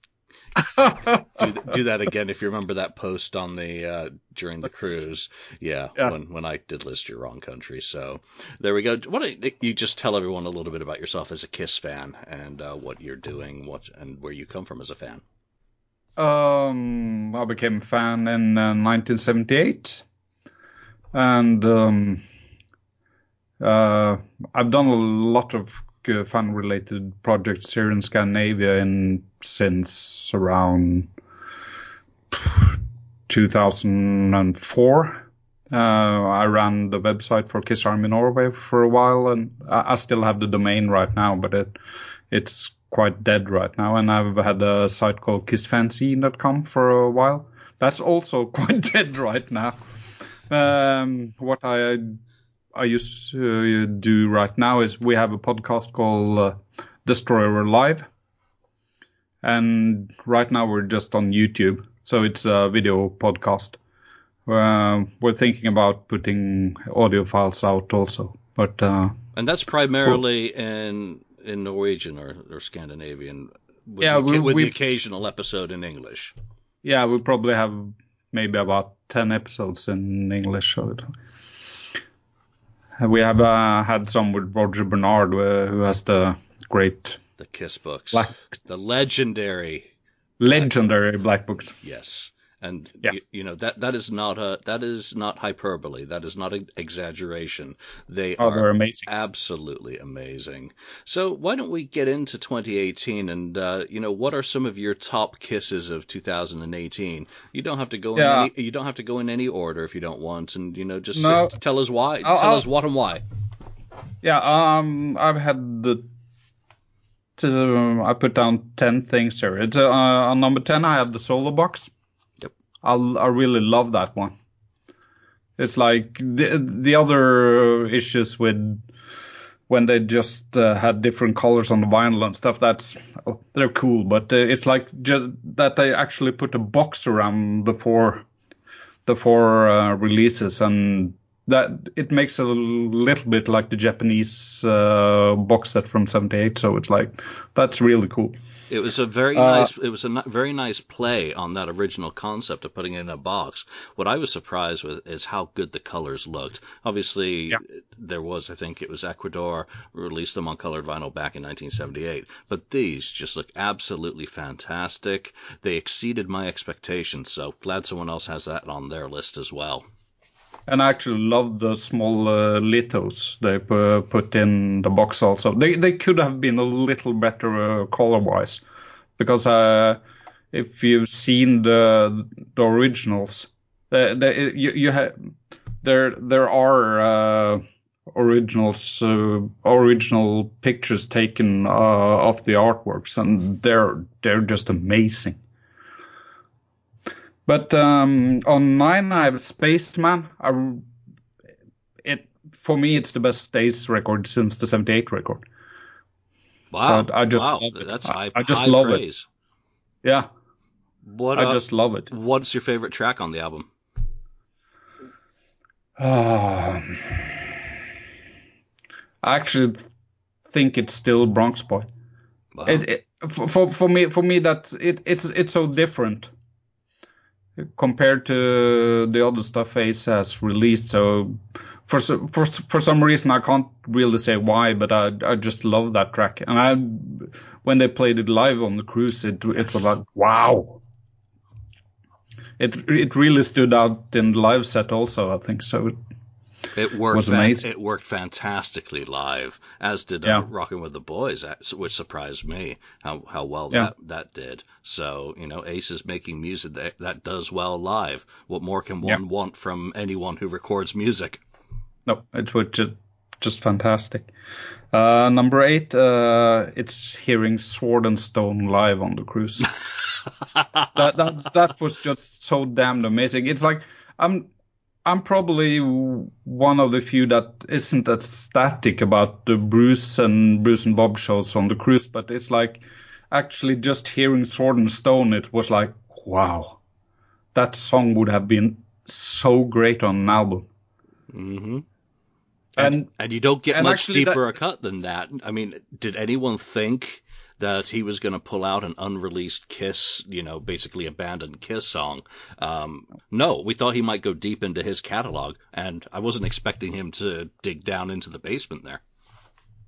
do, do, that again if you remember that post on the uh, during the cruise. Yeah, yeah, when when I did list your wrong country. So there we go. Why don't you just tell everyone a little bit about yourself as a Kiss fan and uh, what you're doing, what and where you come from as a fan.
Um, I became a fan in uh, 1978, and um, uh, I've done a lot of uh, fan related projects here in Scandinavia in since around 2004. Uh, I ran the website for Kiss Army Norway for a while, and I, I still have the domain right now, but it it's quite dead right now. And I've had a site called KissFanzine.com for a while. That's also quite dead right now. Um, what I I used to do right now is we have a podcast called uh, Destroyer Live, and right now we're just on YouTube, so it's a video podcast. Uh, we're thinking about putting audio files out also, but uh,
and that's primarily cool. in in Norwegian or, or Scandinavian. With
yeah,
the,
we,
with
we,
the occasional episode in English.
Yeah, we probably have maybe about ten episodes in English. So we have uh, had some with Roger Bernard, uh, who has the great
the Kiss books, Black, the legendary,
legendary Black, Black books.
Yes, and yeah. you, you, know that that is not a that is not hyperbole. That is not an exaggeration. They
oh,
are
amazing.
absolutely amazing. So why don't we get into 2018 and uh, you know what are some of your top kisses of 2018? You don't have to go
yeah.
in any, you don't have to go in any order if you don't want, and you know just no. tell us why. I'll, tell I'll, us what and why.
Yeah, um, I've had the I put down 10 things here. It's uh, on number 10 I have the solo box. I I really love that one. It's like the the other issues with when they just uh, had different colors on the vinyl and stuff. That's oh, they're cool, but uh, it's like just that they actually put a box around the four the four uh, releases and that it makes a little bit like the Japanese uh, box set from '78. So it's like that's really cool.
It was a very
Uh,
nice. It was a very nice play on that original concept of putting it in a box. What I was surprised with is how good the colors looked. Obviously,
Yeah.
there was, I think it was Ecuador released them on colored vinyl back in 1978, but these just look absolutely fantastic. They exceeded my expectations, so glad someone else has that on their list as well.
And I actually love the small uh, lithos they pu- put in the box also. They they could have been a little better uh, color wise, because uh, if you've seen the the originals, the, the, you, you have there there are uh, originals uh, original pictures taken uh, of the artworks, and they're they're just amazing. But um, on nine, I have Spaceman. I, it for me, it's the best Ace record since the '78 record.
Wow,
I just
wow, that's
I-
high,
I just
high
love it. Yeah,
What?
I
uh,
just love it.
What's your favorite track on the album?
Ah. I actually think it's still Bronx Boy.
Wow.
It, it, for, for for me for me that's it it's it's so different compared to the other stuff Ace has released. So for for for some reason I can't really say why, but I I just love that track. And I when they played it live on the cruise, it it was like wow. It it really stood out in the live set also. I think so.
It worked.
was
fan- it worked fantastically live, as did
Yeah.
uh, "Rocking with the Boys," uh, which surprised me how how well
Yeah.
that that did. So you know, Ace is making music that that does well live. What more can one
Yeah.
want from anyone who records music?
No, it was just just fantastic. Uh, number eight, uh, it's hearing Sword and Stone live on the cruise. that, that that was just so damned amazing. It's like I'm I'm probably one of the few that isn't that static about the Bruce and Bruce and Bob shows on the cruise, but it's like actually just hearing Sword and Stone, it was like wow, that song would have been so great on an album.
Mm-hmm.
And
And you don't get much deeper
that-
a cut than that. I mean, did anyone think that he was going to pull out an unreleased Kiss, you know, basically abandoned Kiss song? Um, no, we thought he might go deep into his catalog, and I wasn't expecting him to dig down into the basement there.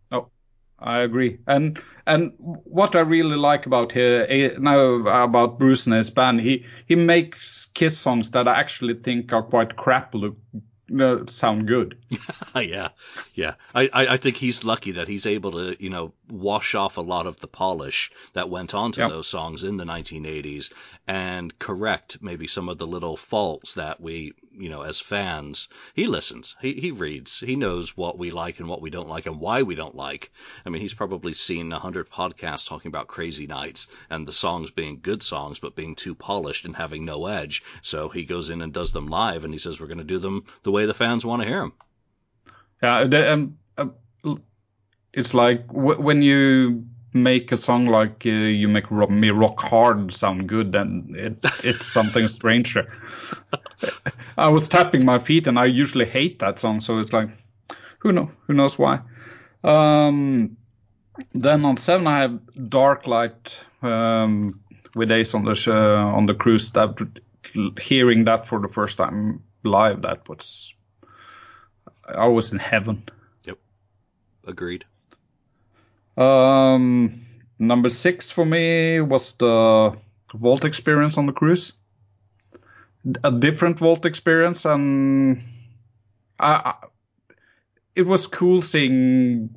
Oh, I agree. And and what I really like about here eh, now about Bruce and his band, he he makes Kiss songs that I actually think are quite crap look uh, sound good.
yeah, yeah. I, I, I think he's lucky that he's able to, you know, wash off a lot of the polish that went onto
Yep.
those songs in the 1980s and correct maybe some of the little faults that we, you know, as fans, he listens, he, he reads, he knows what we like and what we don't like and why we don't like. I mean, he's probably seen a hundred podcasts talking about Crazy Nights and the songs being good songs but being too polished and having no edge. So he goes in and does them live and he says we're going to do them the way the fans want to hear them.
Yeah, the, um, uh, it's like w- when you make a song like uh, you make rock, me rock hard sound good, then it, it's something stranger. I was tapping my feet, and I usually hate that song, so it's like, who know, who knows why. Um, then on seven, I have Dark Light um, with Ace on the sh- on the cruise. That hearing that for the first time live, that was I was in heaven. Yep.
Agreed.
Um, number six for me was the Vault experience on the cruise. A different Vault experience, and I, I, it was cool seeing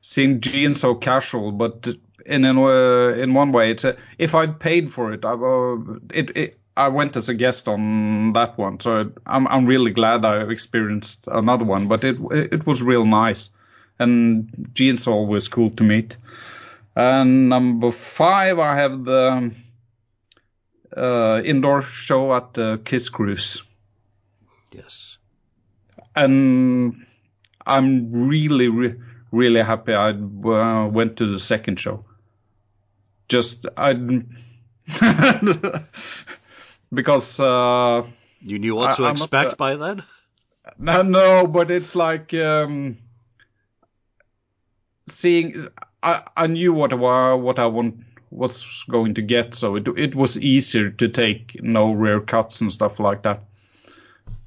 seeing Gene so casual, but in in, uh, in one way, it's a, if I'd paid for it, I uh, it, it I went as a guest on that one, so I'm I'm really glad I experienced another one. But it it was real nice, and Gene's always cool to meet. And number five, I have the uh, indoor show at the Kiss Cruise,
Yes.
and I'm really re- really happy I uh, went to the second show. Just I. because uh,
You knew what to
I- I must,
expect
uh,
by then?
No, no, but it's like um, seeing. I I knew what I what I want was going to get, so it it was easier to take no rear cuts and stuff like that.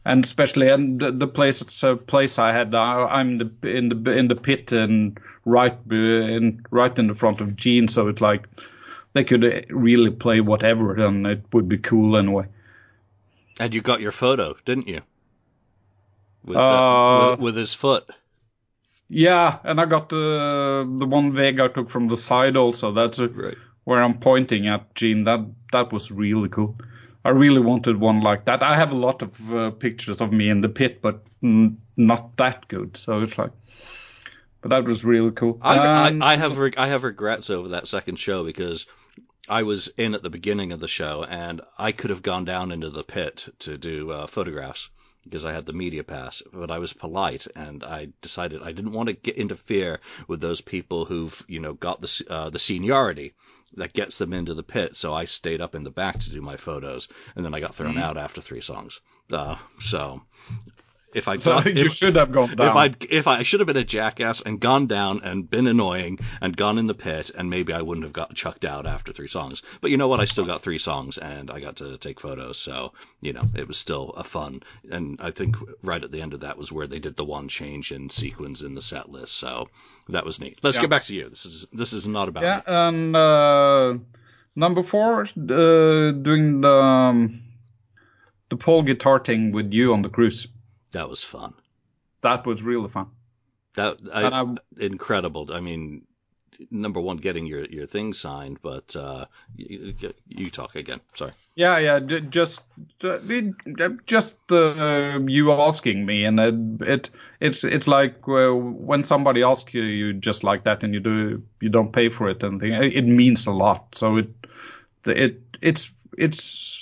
And especially and the, the place it's a place I had. I, am the in the in the pit and right in right in the front of Gene, so it's like they could really play whatever, and it would be cool anyway.
And you got your photo, didn't you? With,
Uh,
with, with his foot.
Yeah, and I got the the one Vega took from the side also. That's uh
Right.
where I'm pointing at Gene. That that was really cool. I really wanted one like that. I have a lot of uh, pictures of me in the pit, but mm, not that good. So it's like, but that was really cool.
I, I, I have reg- I have regrets over that second show because I was in at the beginning of the show and I could have gone down into the pit to do uh, photographs because I had the media pass, but I was polite and I decided I didn't want to get interfere with those people who've you know got the uh, the seniority that gets them into the pit. So I stayed up in the back to do my photos, and then I got thrown out after three songs. Uh, so. If I
so you
if,
should have gone down.
if I if I should have been a jackass and gone down and been annoying and gone in the pit and maybe I wouldn't have got chucked out after three songs. But you know what? I still got three songs and I got to take photos, so you know it was still a fun. And I think right at the end of that was where they did the one change in sequence in the set list, so that was neat. Let's
Yeah.
get back to you. This is this is not about
yeah,
me.
and uh, number four, uh, doing the um, the pole guitar thing with you on the cruise.
That was fun.
That was really fun.
That I, incredible. I mean, number one, getting your your thing signed, but uh, you, you talk again. Sorry.
Yeah, yeah, just uh, just uh, you asking me, and it, it it's it's like uh, when somebody asks you, you just like that, and you do you don't pay for it, and. It means a lot. So it it it's it's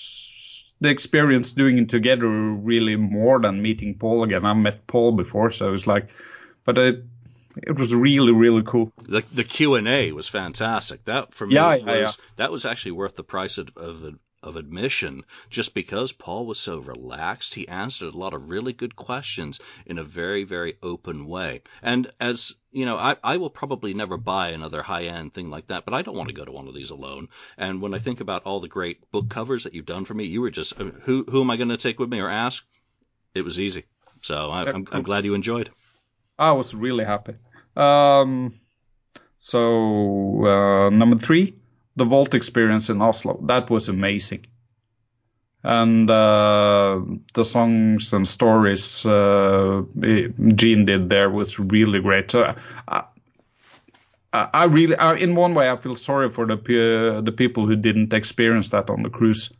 the experience doing it together really more than meeting Paul again. I met Paul before, so it's like, but it it was really really cool.
The the Q and A was fantastic. That for me
Yeah,
was
yeah, yeah.
that was actually worth the price of, of of admission, just because Paul was so relaxed. He answered a lot of really good questions in a very very open way. And as you know, I, I will probably never buy another high end thing like that, but I don't want to go to one of these alone. And when I think about all the great book covers that you've done for me, you were just who who am I going to take with me or ask? It was easy. So I, I'm, I'm glad you enjoyed.
I was really happy. Um, so uh, number three, the Vault experience in Oslo. That was amazing. And uh, the songs and stories uh, Gene did there was really great. I, I really, in one way, I feel sorry for the the people who didn't experience that on the cruise.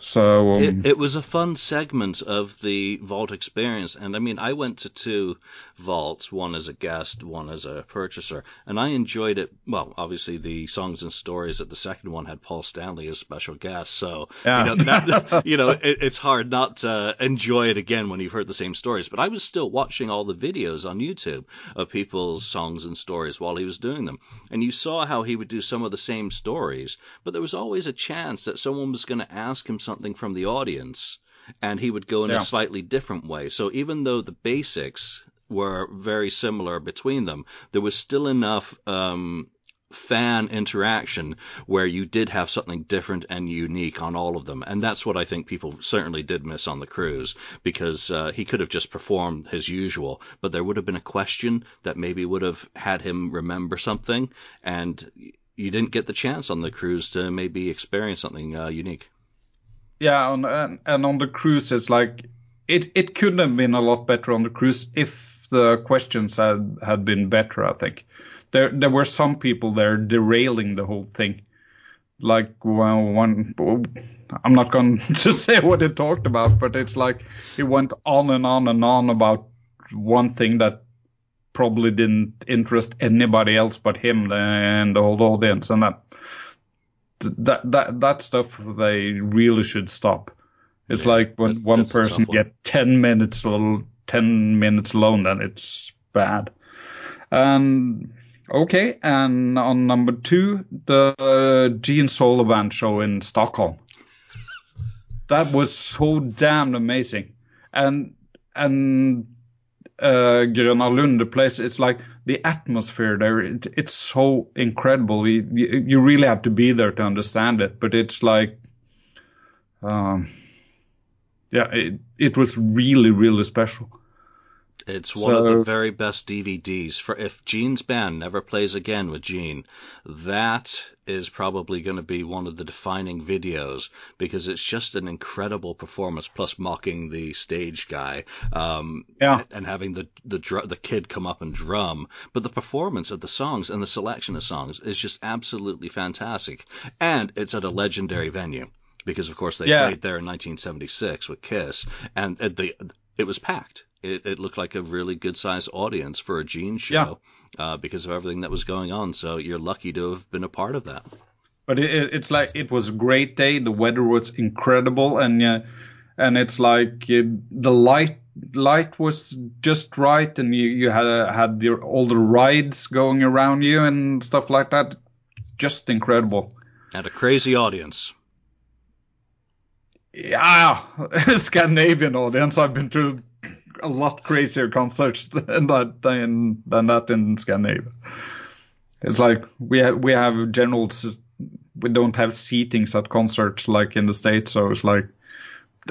So um,
It, it was a fun segment of the vault experience, and I mean, I went to two vaults, one as a guest, one as a purchaser, and I enjoyed it. Well, obviously, the songs and stories at the second one had Paul Stanley as special guest, so
Yeah.
you know, that, you know it, it's hard not to enjoy it again when you've heard the same stories. But I was still watching all the videos on YouTube of people's songs and stories while he was doing them, and you saw how he would do some of the same stories, but there was always a chance that someone was going to ask him something from the audience and he would go in
Yeah.
a slightly different way. So even though the basics were very similar between them, there was still enough um, fan interaction where you did have something different and unique on all of them. And that's what I think people certainly did miss on the cruise because uh, he could have just performed his usual, but there would have been a question that maybe would have had him remember something and you didn't get the chance on the cruise to maybe experience something uh, unique.
Yeah, on, and, and on the cruise, it's like it it could have been a lot better on the cruise if the questions had had been better. I think there there were some people there derailing the whole thing. Like well, one, I'm not going to say what it talked about, but it's like it went on and on and on about one thing that probably didn't interest anybody else but him and the whole audience, and that that that that stuff they really should stop. It's
Yeah,
like when
that's-
one
that's
person get ten minutes ten minutes alone, then it's bad. And okay, and on number two, the uh, Gene Sullivan show in Stockholm. That was so damn amazing. and and uh, Gröna Lund, the place, it's like the atmosphere there. It, it's so incredible. You, you, really have to be there to understand it. But it's like, um, yeah, it, it was really, really special.
It's one so, of the very best DVDs. For if Gene's band never plays again with Gene, that is probably going to be one of the defining videos because it's just an incredible performance. Plus mocking the stage guy, um,
yeah,
and having the the dr- the kid come up and drum. But the performance of the songs and the selection of songs is just absolutely fantastic, and it's at a legendary venue because of course they yeah. played there in 1976 with Kiss, and the it was packed it, it looked like a really good sized audience for a Gene show yeah. uh, because of everything that was going on. So you're lucky to have been a part of that.
But it, it's like it was a great day. The weather was incredible, and uh, and it's like it, the light light was just right, and you you had had your, all the rides going around you and stuff like that. Just incredible.
And a crazy audience.
Yeah, Scandinavian audience. I've been to a lot crazier concerts than that than, than that in Scandinavia. It's like we have we have general we don't have seatings at concerts like in the states, so it's like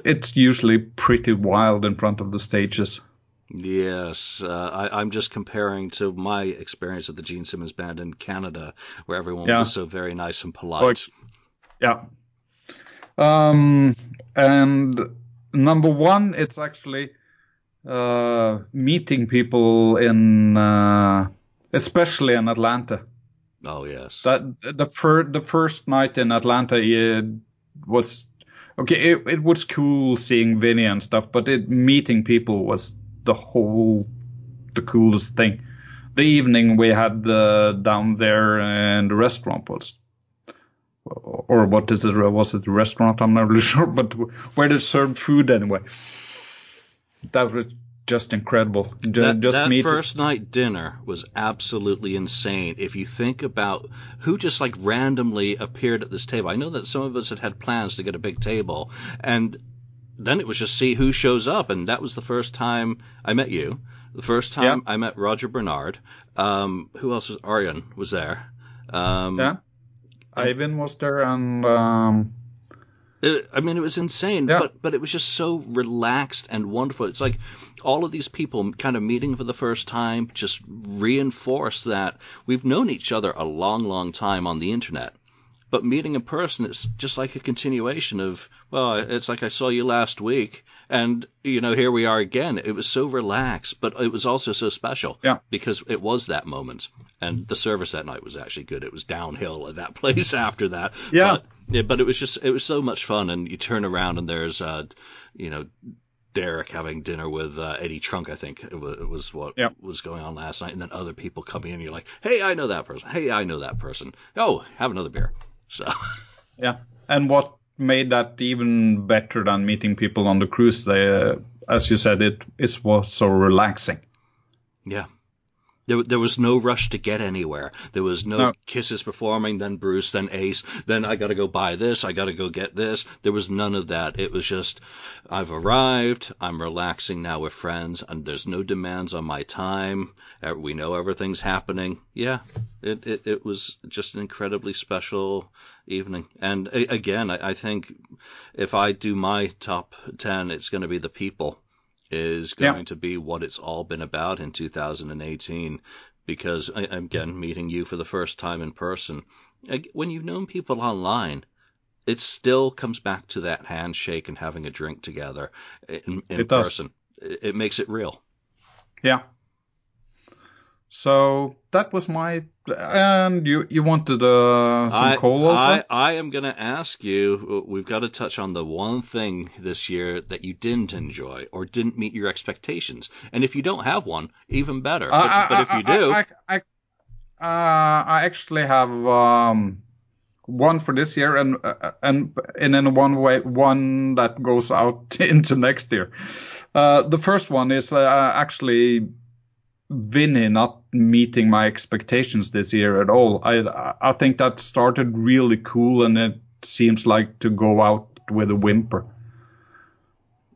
it's usually pretty wild in front of the stages.
Yes, uh, I, am just comparing to my experience at the Gene Simmons Band in Canada, where everyone yeah. was so very nice and polite. Like,
yeah. Um, and number one, it's actually uh, meeting people in, uh, especially in Atlanta.
Oh yes.
That the first the first night in Atlanta it was okay. It, it was cool seeing Vinnie and stuff, but it, meeting people was the whole the coolest thing. The evening we had uh, down there in the restaurant was or what is it? Was it a restaurant? I'm not really sure, but where they served food anyway that was just incredible.
That, just that first night dinner was absolutely insane. If you think about who just like randomly appeared at this table, I know that some of us had had plans to get a big table, and then it was just see who shows up, and that was the first time I met you. The first time yeah. I met Roger Bernard. Um, who else was Arian was there? Um,
yeah, Ivan was there, and um,
it, I mean, it was insane, yeah. but but it was just so relaxed and wonderful. It's like all of these people kind of meeting for the first time just reinforce that we've known each other a long, long time on the internet. But meeting in person, it's just like a continuation of, well, it's like I saw you last week, and you know, here we are again. It was so relaxed, but it was also so special.
Yeah.
Because it was that moment, and the service that night was actually good. It was downhill at that place after that.
Yeah.
But, yeah, but it was just it was so much fun, and you turn around and there's, uh, you know, Derek having dinner with uh, Eddie Trunk, I think it was, it was what
yep.
was going on last night, and then other people coming in, and you're like, hey, I know that person. Hey, I know that person. Oh, have another beer. So.
Yeah, and what made that even better than meeting people on the cruise? They, uh, as you said, it it was so relaxing.
Yeah, there, there was no rush to get anywhere. There was no, no, kisses performing, then Bruce, then Ace, then I got to go buy this, I got to go get this. There was none of that. It was just, I've arrived, I'm relaxing now with friends, and there's no demands on my time. We know everything's happening. Yeah, it, it, it was just an incredibly special evening. And again, I, I think if I do my top 10, it's going to be the people is going yeah. to be what it's all been about in 2018. Because again, meeting you for the first time in person, when you've known people online, it still comes back to that handshake and having a drink together in, in it person. It makes it real.
Yeah, so that was my. And you you wanted uh, some I, coal also?
I, I am going to ask you. We've got to touch on the one thing this year that you didn't enjoy or didn't meet your expectations. And if you don't have one, even better. But,
I,
but if you do,
I, I, uh, I actually have um, one for this year and uh, and and in one way one that goes out into next year. Uh, the first one is uh, actually Vinnie not meeting my expectations this year at all. I I think that started really cool and it seems like to go out with a whimper.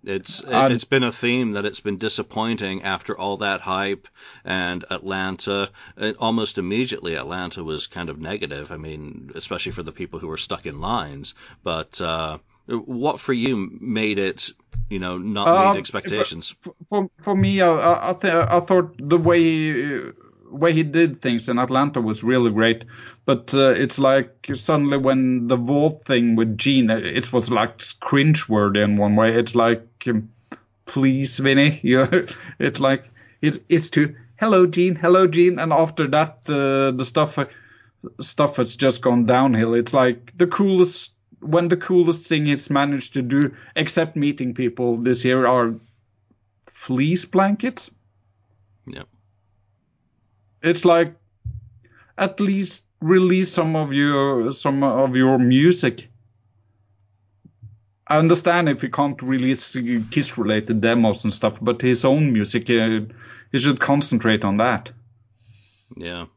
It's
Um,
it's been a theme that it's been disappointing after all that hype and Atlanta. Almost immediately, Atlanta was kind of negative. I mean, especially for the people who were stuck in lines. But uh, what for you made it, you know, not
Uh,
meet expectations?
For for, for me, I I, th- I thought the way he, way he did things in Atlanta was really great, but uh, it's like suddenly when the vault thing with Gene, it was like cringeworthy in one way. It's like, um, please, Vinnie, you. It's like it's it's to hello Gene, hello Gene, and after that the the stuff stuff has just gone downhill. It's like the coolest when the coolest thing he's managed to do, except meeting people this year, are fleece blankets.
Yeah.
It's like at least release some of your some of your music. I understand if he can't release Kiss related demos and stuff, but his own music, uh, he should concentrate on that.
Yeah.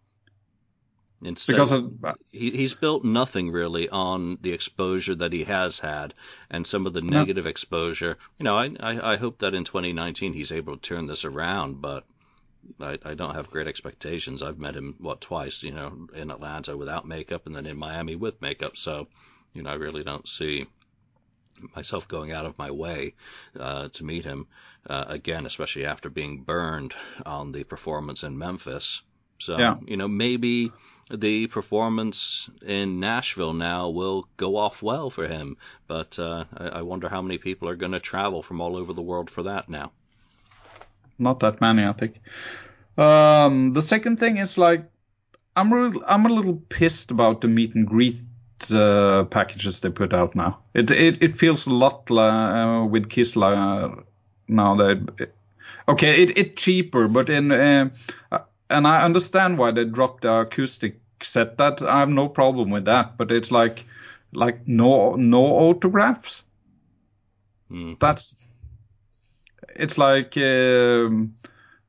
Instead,
Because of,
he, he's built nothing really on the exposure that he has had and some of the negative exposure. You know, I, I, I hope that in 2019 he's able to turn this around, but I, I don't have great expectations. I've met him, what, twice, you know, in Atlanta without makeup and then in Miami with makeup. So, you know, I really don't see myself going out of my way uh, to meet him uh, again, especially after being burned on the performance in Memphis. So,
Yeah.
you know, maybe the performance in Nashville now will go off well for him, but uh, I, wonder how many people are going to travel from all over the world for that now.
not that many, I think. Um, the second thing is like I'm real, I'm a little pissed about the meet and greet uh, packages they put out now. It it, it feels a lot uh, with Kisla now that okay it it cheaper, but in uh, and I understand why they dropped the acoustic set. That I have no problem with that, but it's like like no no autographs.
Hmm.
That's it's like um,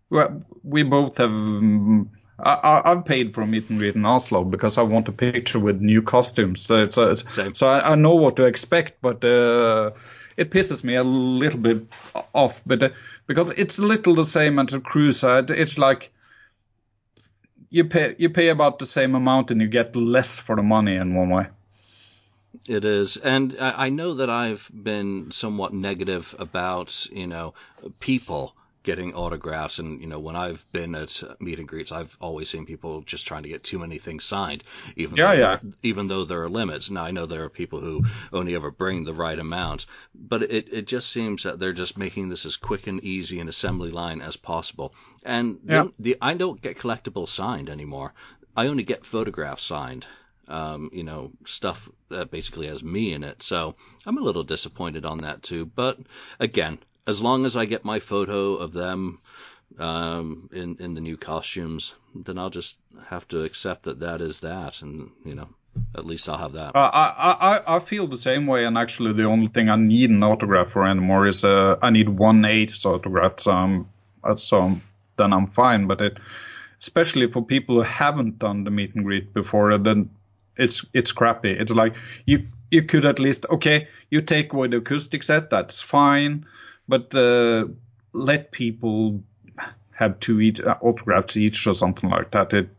well, we both have. Um, I, I, I've paid for a meet and greet in Oslo because I want a picture with new costumes. So, it's, it's, so I, I know what to expect, but uh, it pisses me a little bit off. But uh, because it's a little the same as a cruise, it's like you pay you pay about the same amount and you get less for the money in one way.
It is, and I know that I've been somewhat negative about you know people getting autographs, and you know when I've been at meet and greets, I've always seen people just trying to get too many things signed, even
Yeah,
though
yeah.
even though there are limits. Now I know there are people who only ever bring the right amount, but it it just seems that they're just making this as quick and easy an assembly line as possible, and
Yeah.
the, the I don't get collectibles signed anymore. I only get photographs signed um, you know, stuff that basically has me in it. So I'm a little disappointed on that too. But again, as long as I get my photo of them um, in in the new costumes, then I'll just have to accept that that is that, and you know, at least I'll have that.
Uh, I, I I- feel the same way, and actually the only thing I need an autograph for anymore is uh, I need one Ace autograph. So, uh, then I'm fine. But it, especially for people who haven't done the meet and greet before, then it's it's crappy. It's like you you could at least okay, you take away the acoustic set, that's fine, but uh, let people have two each, uh, autographs each or something like that. It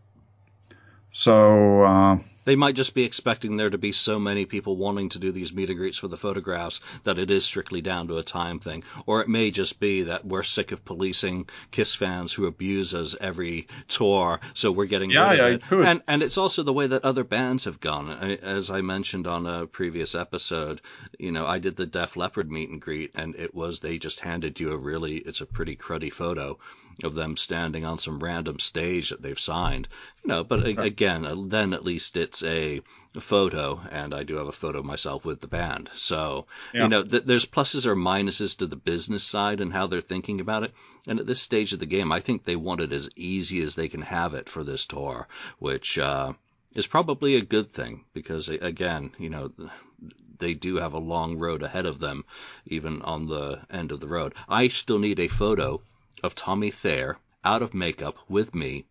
so.
They might just be expecting there to be so many people wanting to do these meet and greets for the photographs that it is strictly down to a time thing. Or it may just be that we're sick of policing Kiss fans who abuse us every tour, so we're getting
Yeah,
rid
yeah,
of
it
it.
could.
And and it's also the way that other bands have gone. As I mentioned on a previous episode, you know, I did the Def Leppard meet and greet, and it was they just handed you a really, it's a pretty cruddy photo of them standing on some random stage that they've signed. You know, but again, uh, then at least it's a photo, and I do have a photo myself with the band. So,
Yeah.
you know, th- there's pluses or minuses to the business side and how they're thinking about it. And at this stage of the game, I think they want it as easy as they can have it for this tour, which uh, is probably a good thing because, again, you know, th- they do have a long road ahead of them, even on the end of the road. I still need a photo of Tommy Thayer out of makeup with me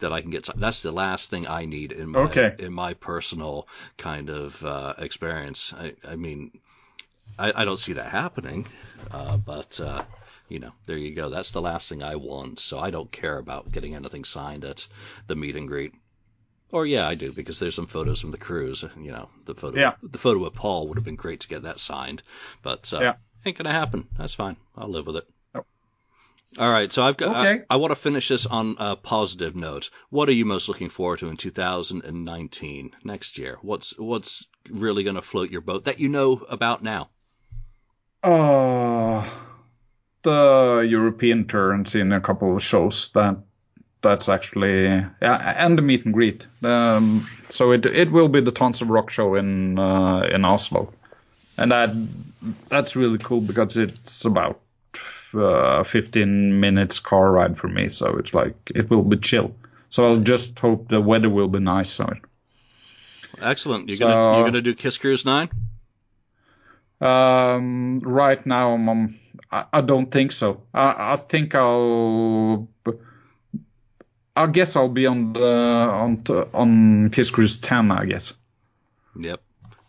that I can get. That's the last thing I need in my
Okay.
in my personal kind of uh, experience. I, I mean, I, I don't see that happening. Uh, but uh, you know, there you go. That's the last thing I want. So I don't care about getting anything signed at the meet and greet. Or yeah, I do because there's some photos from the cruise. You know, the photo,
Yeah.
the photo with Paul would have been great to get that signed, but uh,
Yeah.
ain't gonna happen. That's fine. I'll live with it. All right, so I've got.
Okay.
I, I want to finish this on a positive note. What are you most looking forward to in 2019 next year? What's what's really going to float your boat that you know about now?
Uh, the European tour and seeing a couple of shows that that's actually yeah, and the meet and greet. Um, so it it will be the Tons of Rock show in uh, in Oslo, and that that's really cool because it's about uh, 15 minutes car ride for me. So it's like it will be chill. So I'll just hope the weather will be nice. So
Excellent. You're
So-
gonna you're gonna do Kiss Cruise Nine.
Um, right now, I'm, um, I, I don't think so. I, I think I'll. I guess I'll be on the on on Kiss Cruise 10. I guess.
Yep.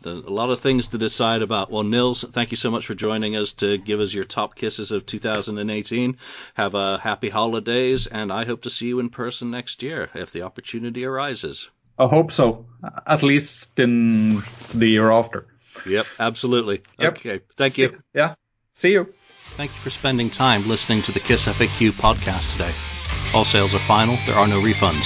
A lot of things to decide about. Well, Nils, thank you so much for joining us to give us your top kisses of 2018. Have a happy holidays, and I hope to see you in person next year if the opportunity arises.
I hope so. At least in the year after.
Yep, absolutely.
Yep.
Okay, thank you.
See- yeah. See you.
Thank you for spending time listening to the Kiss FAQ podcast today. All sales are final, there are no refunds.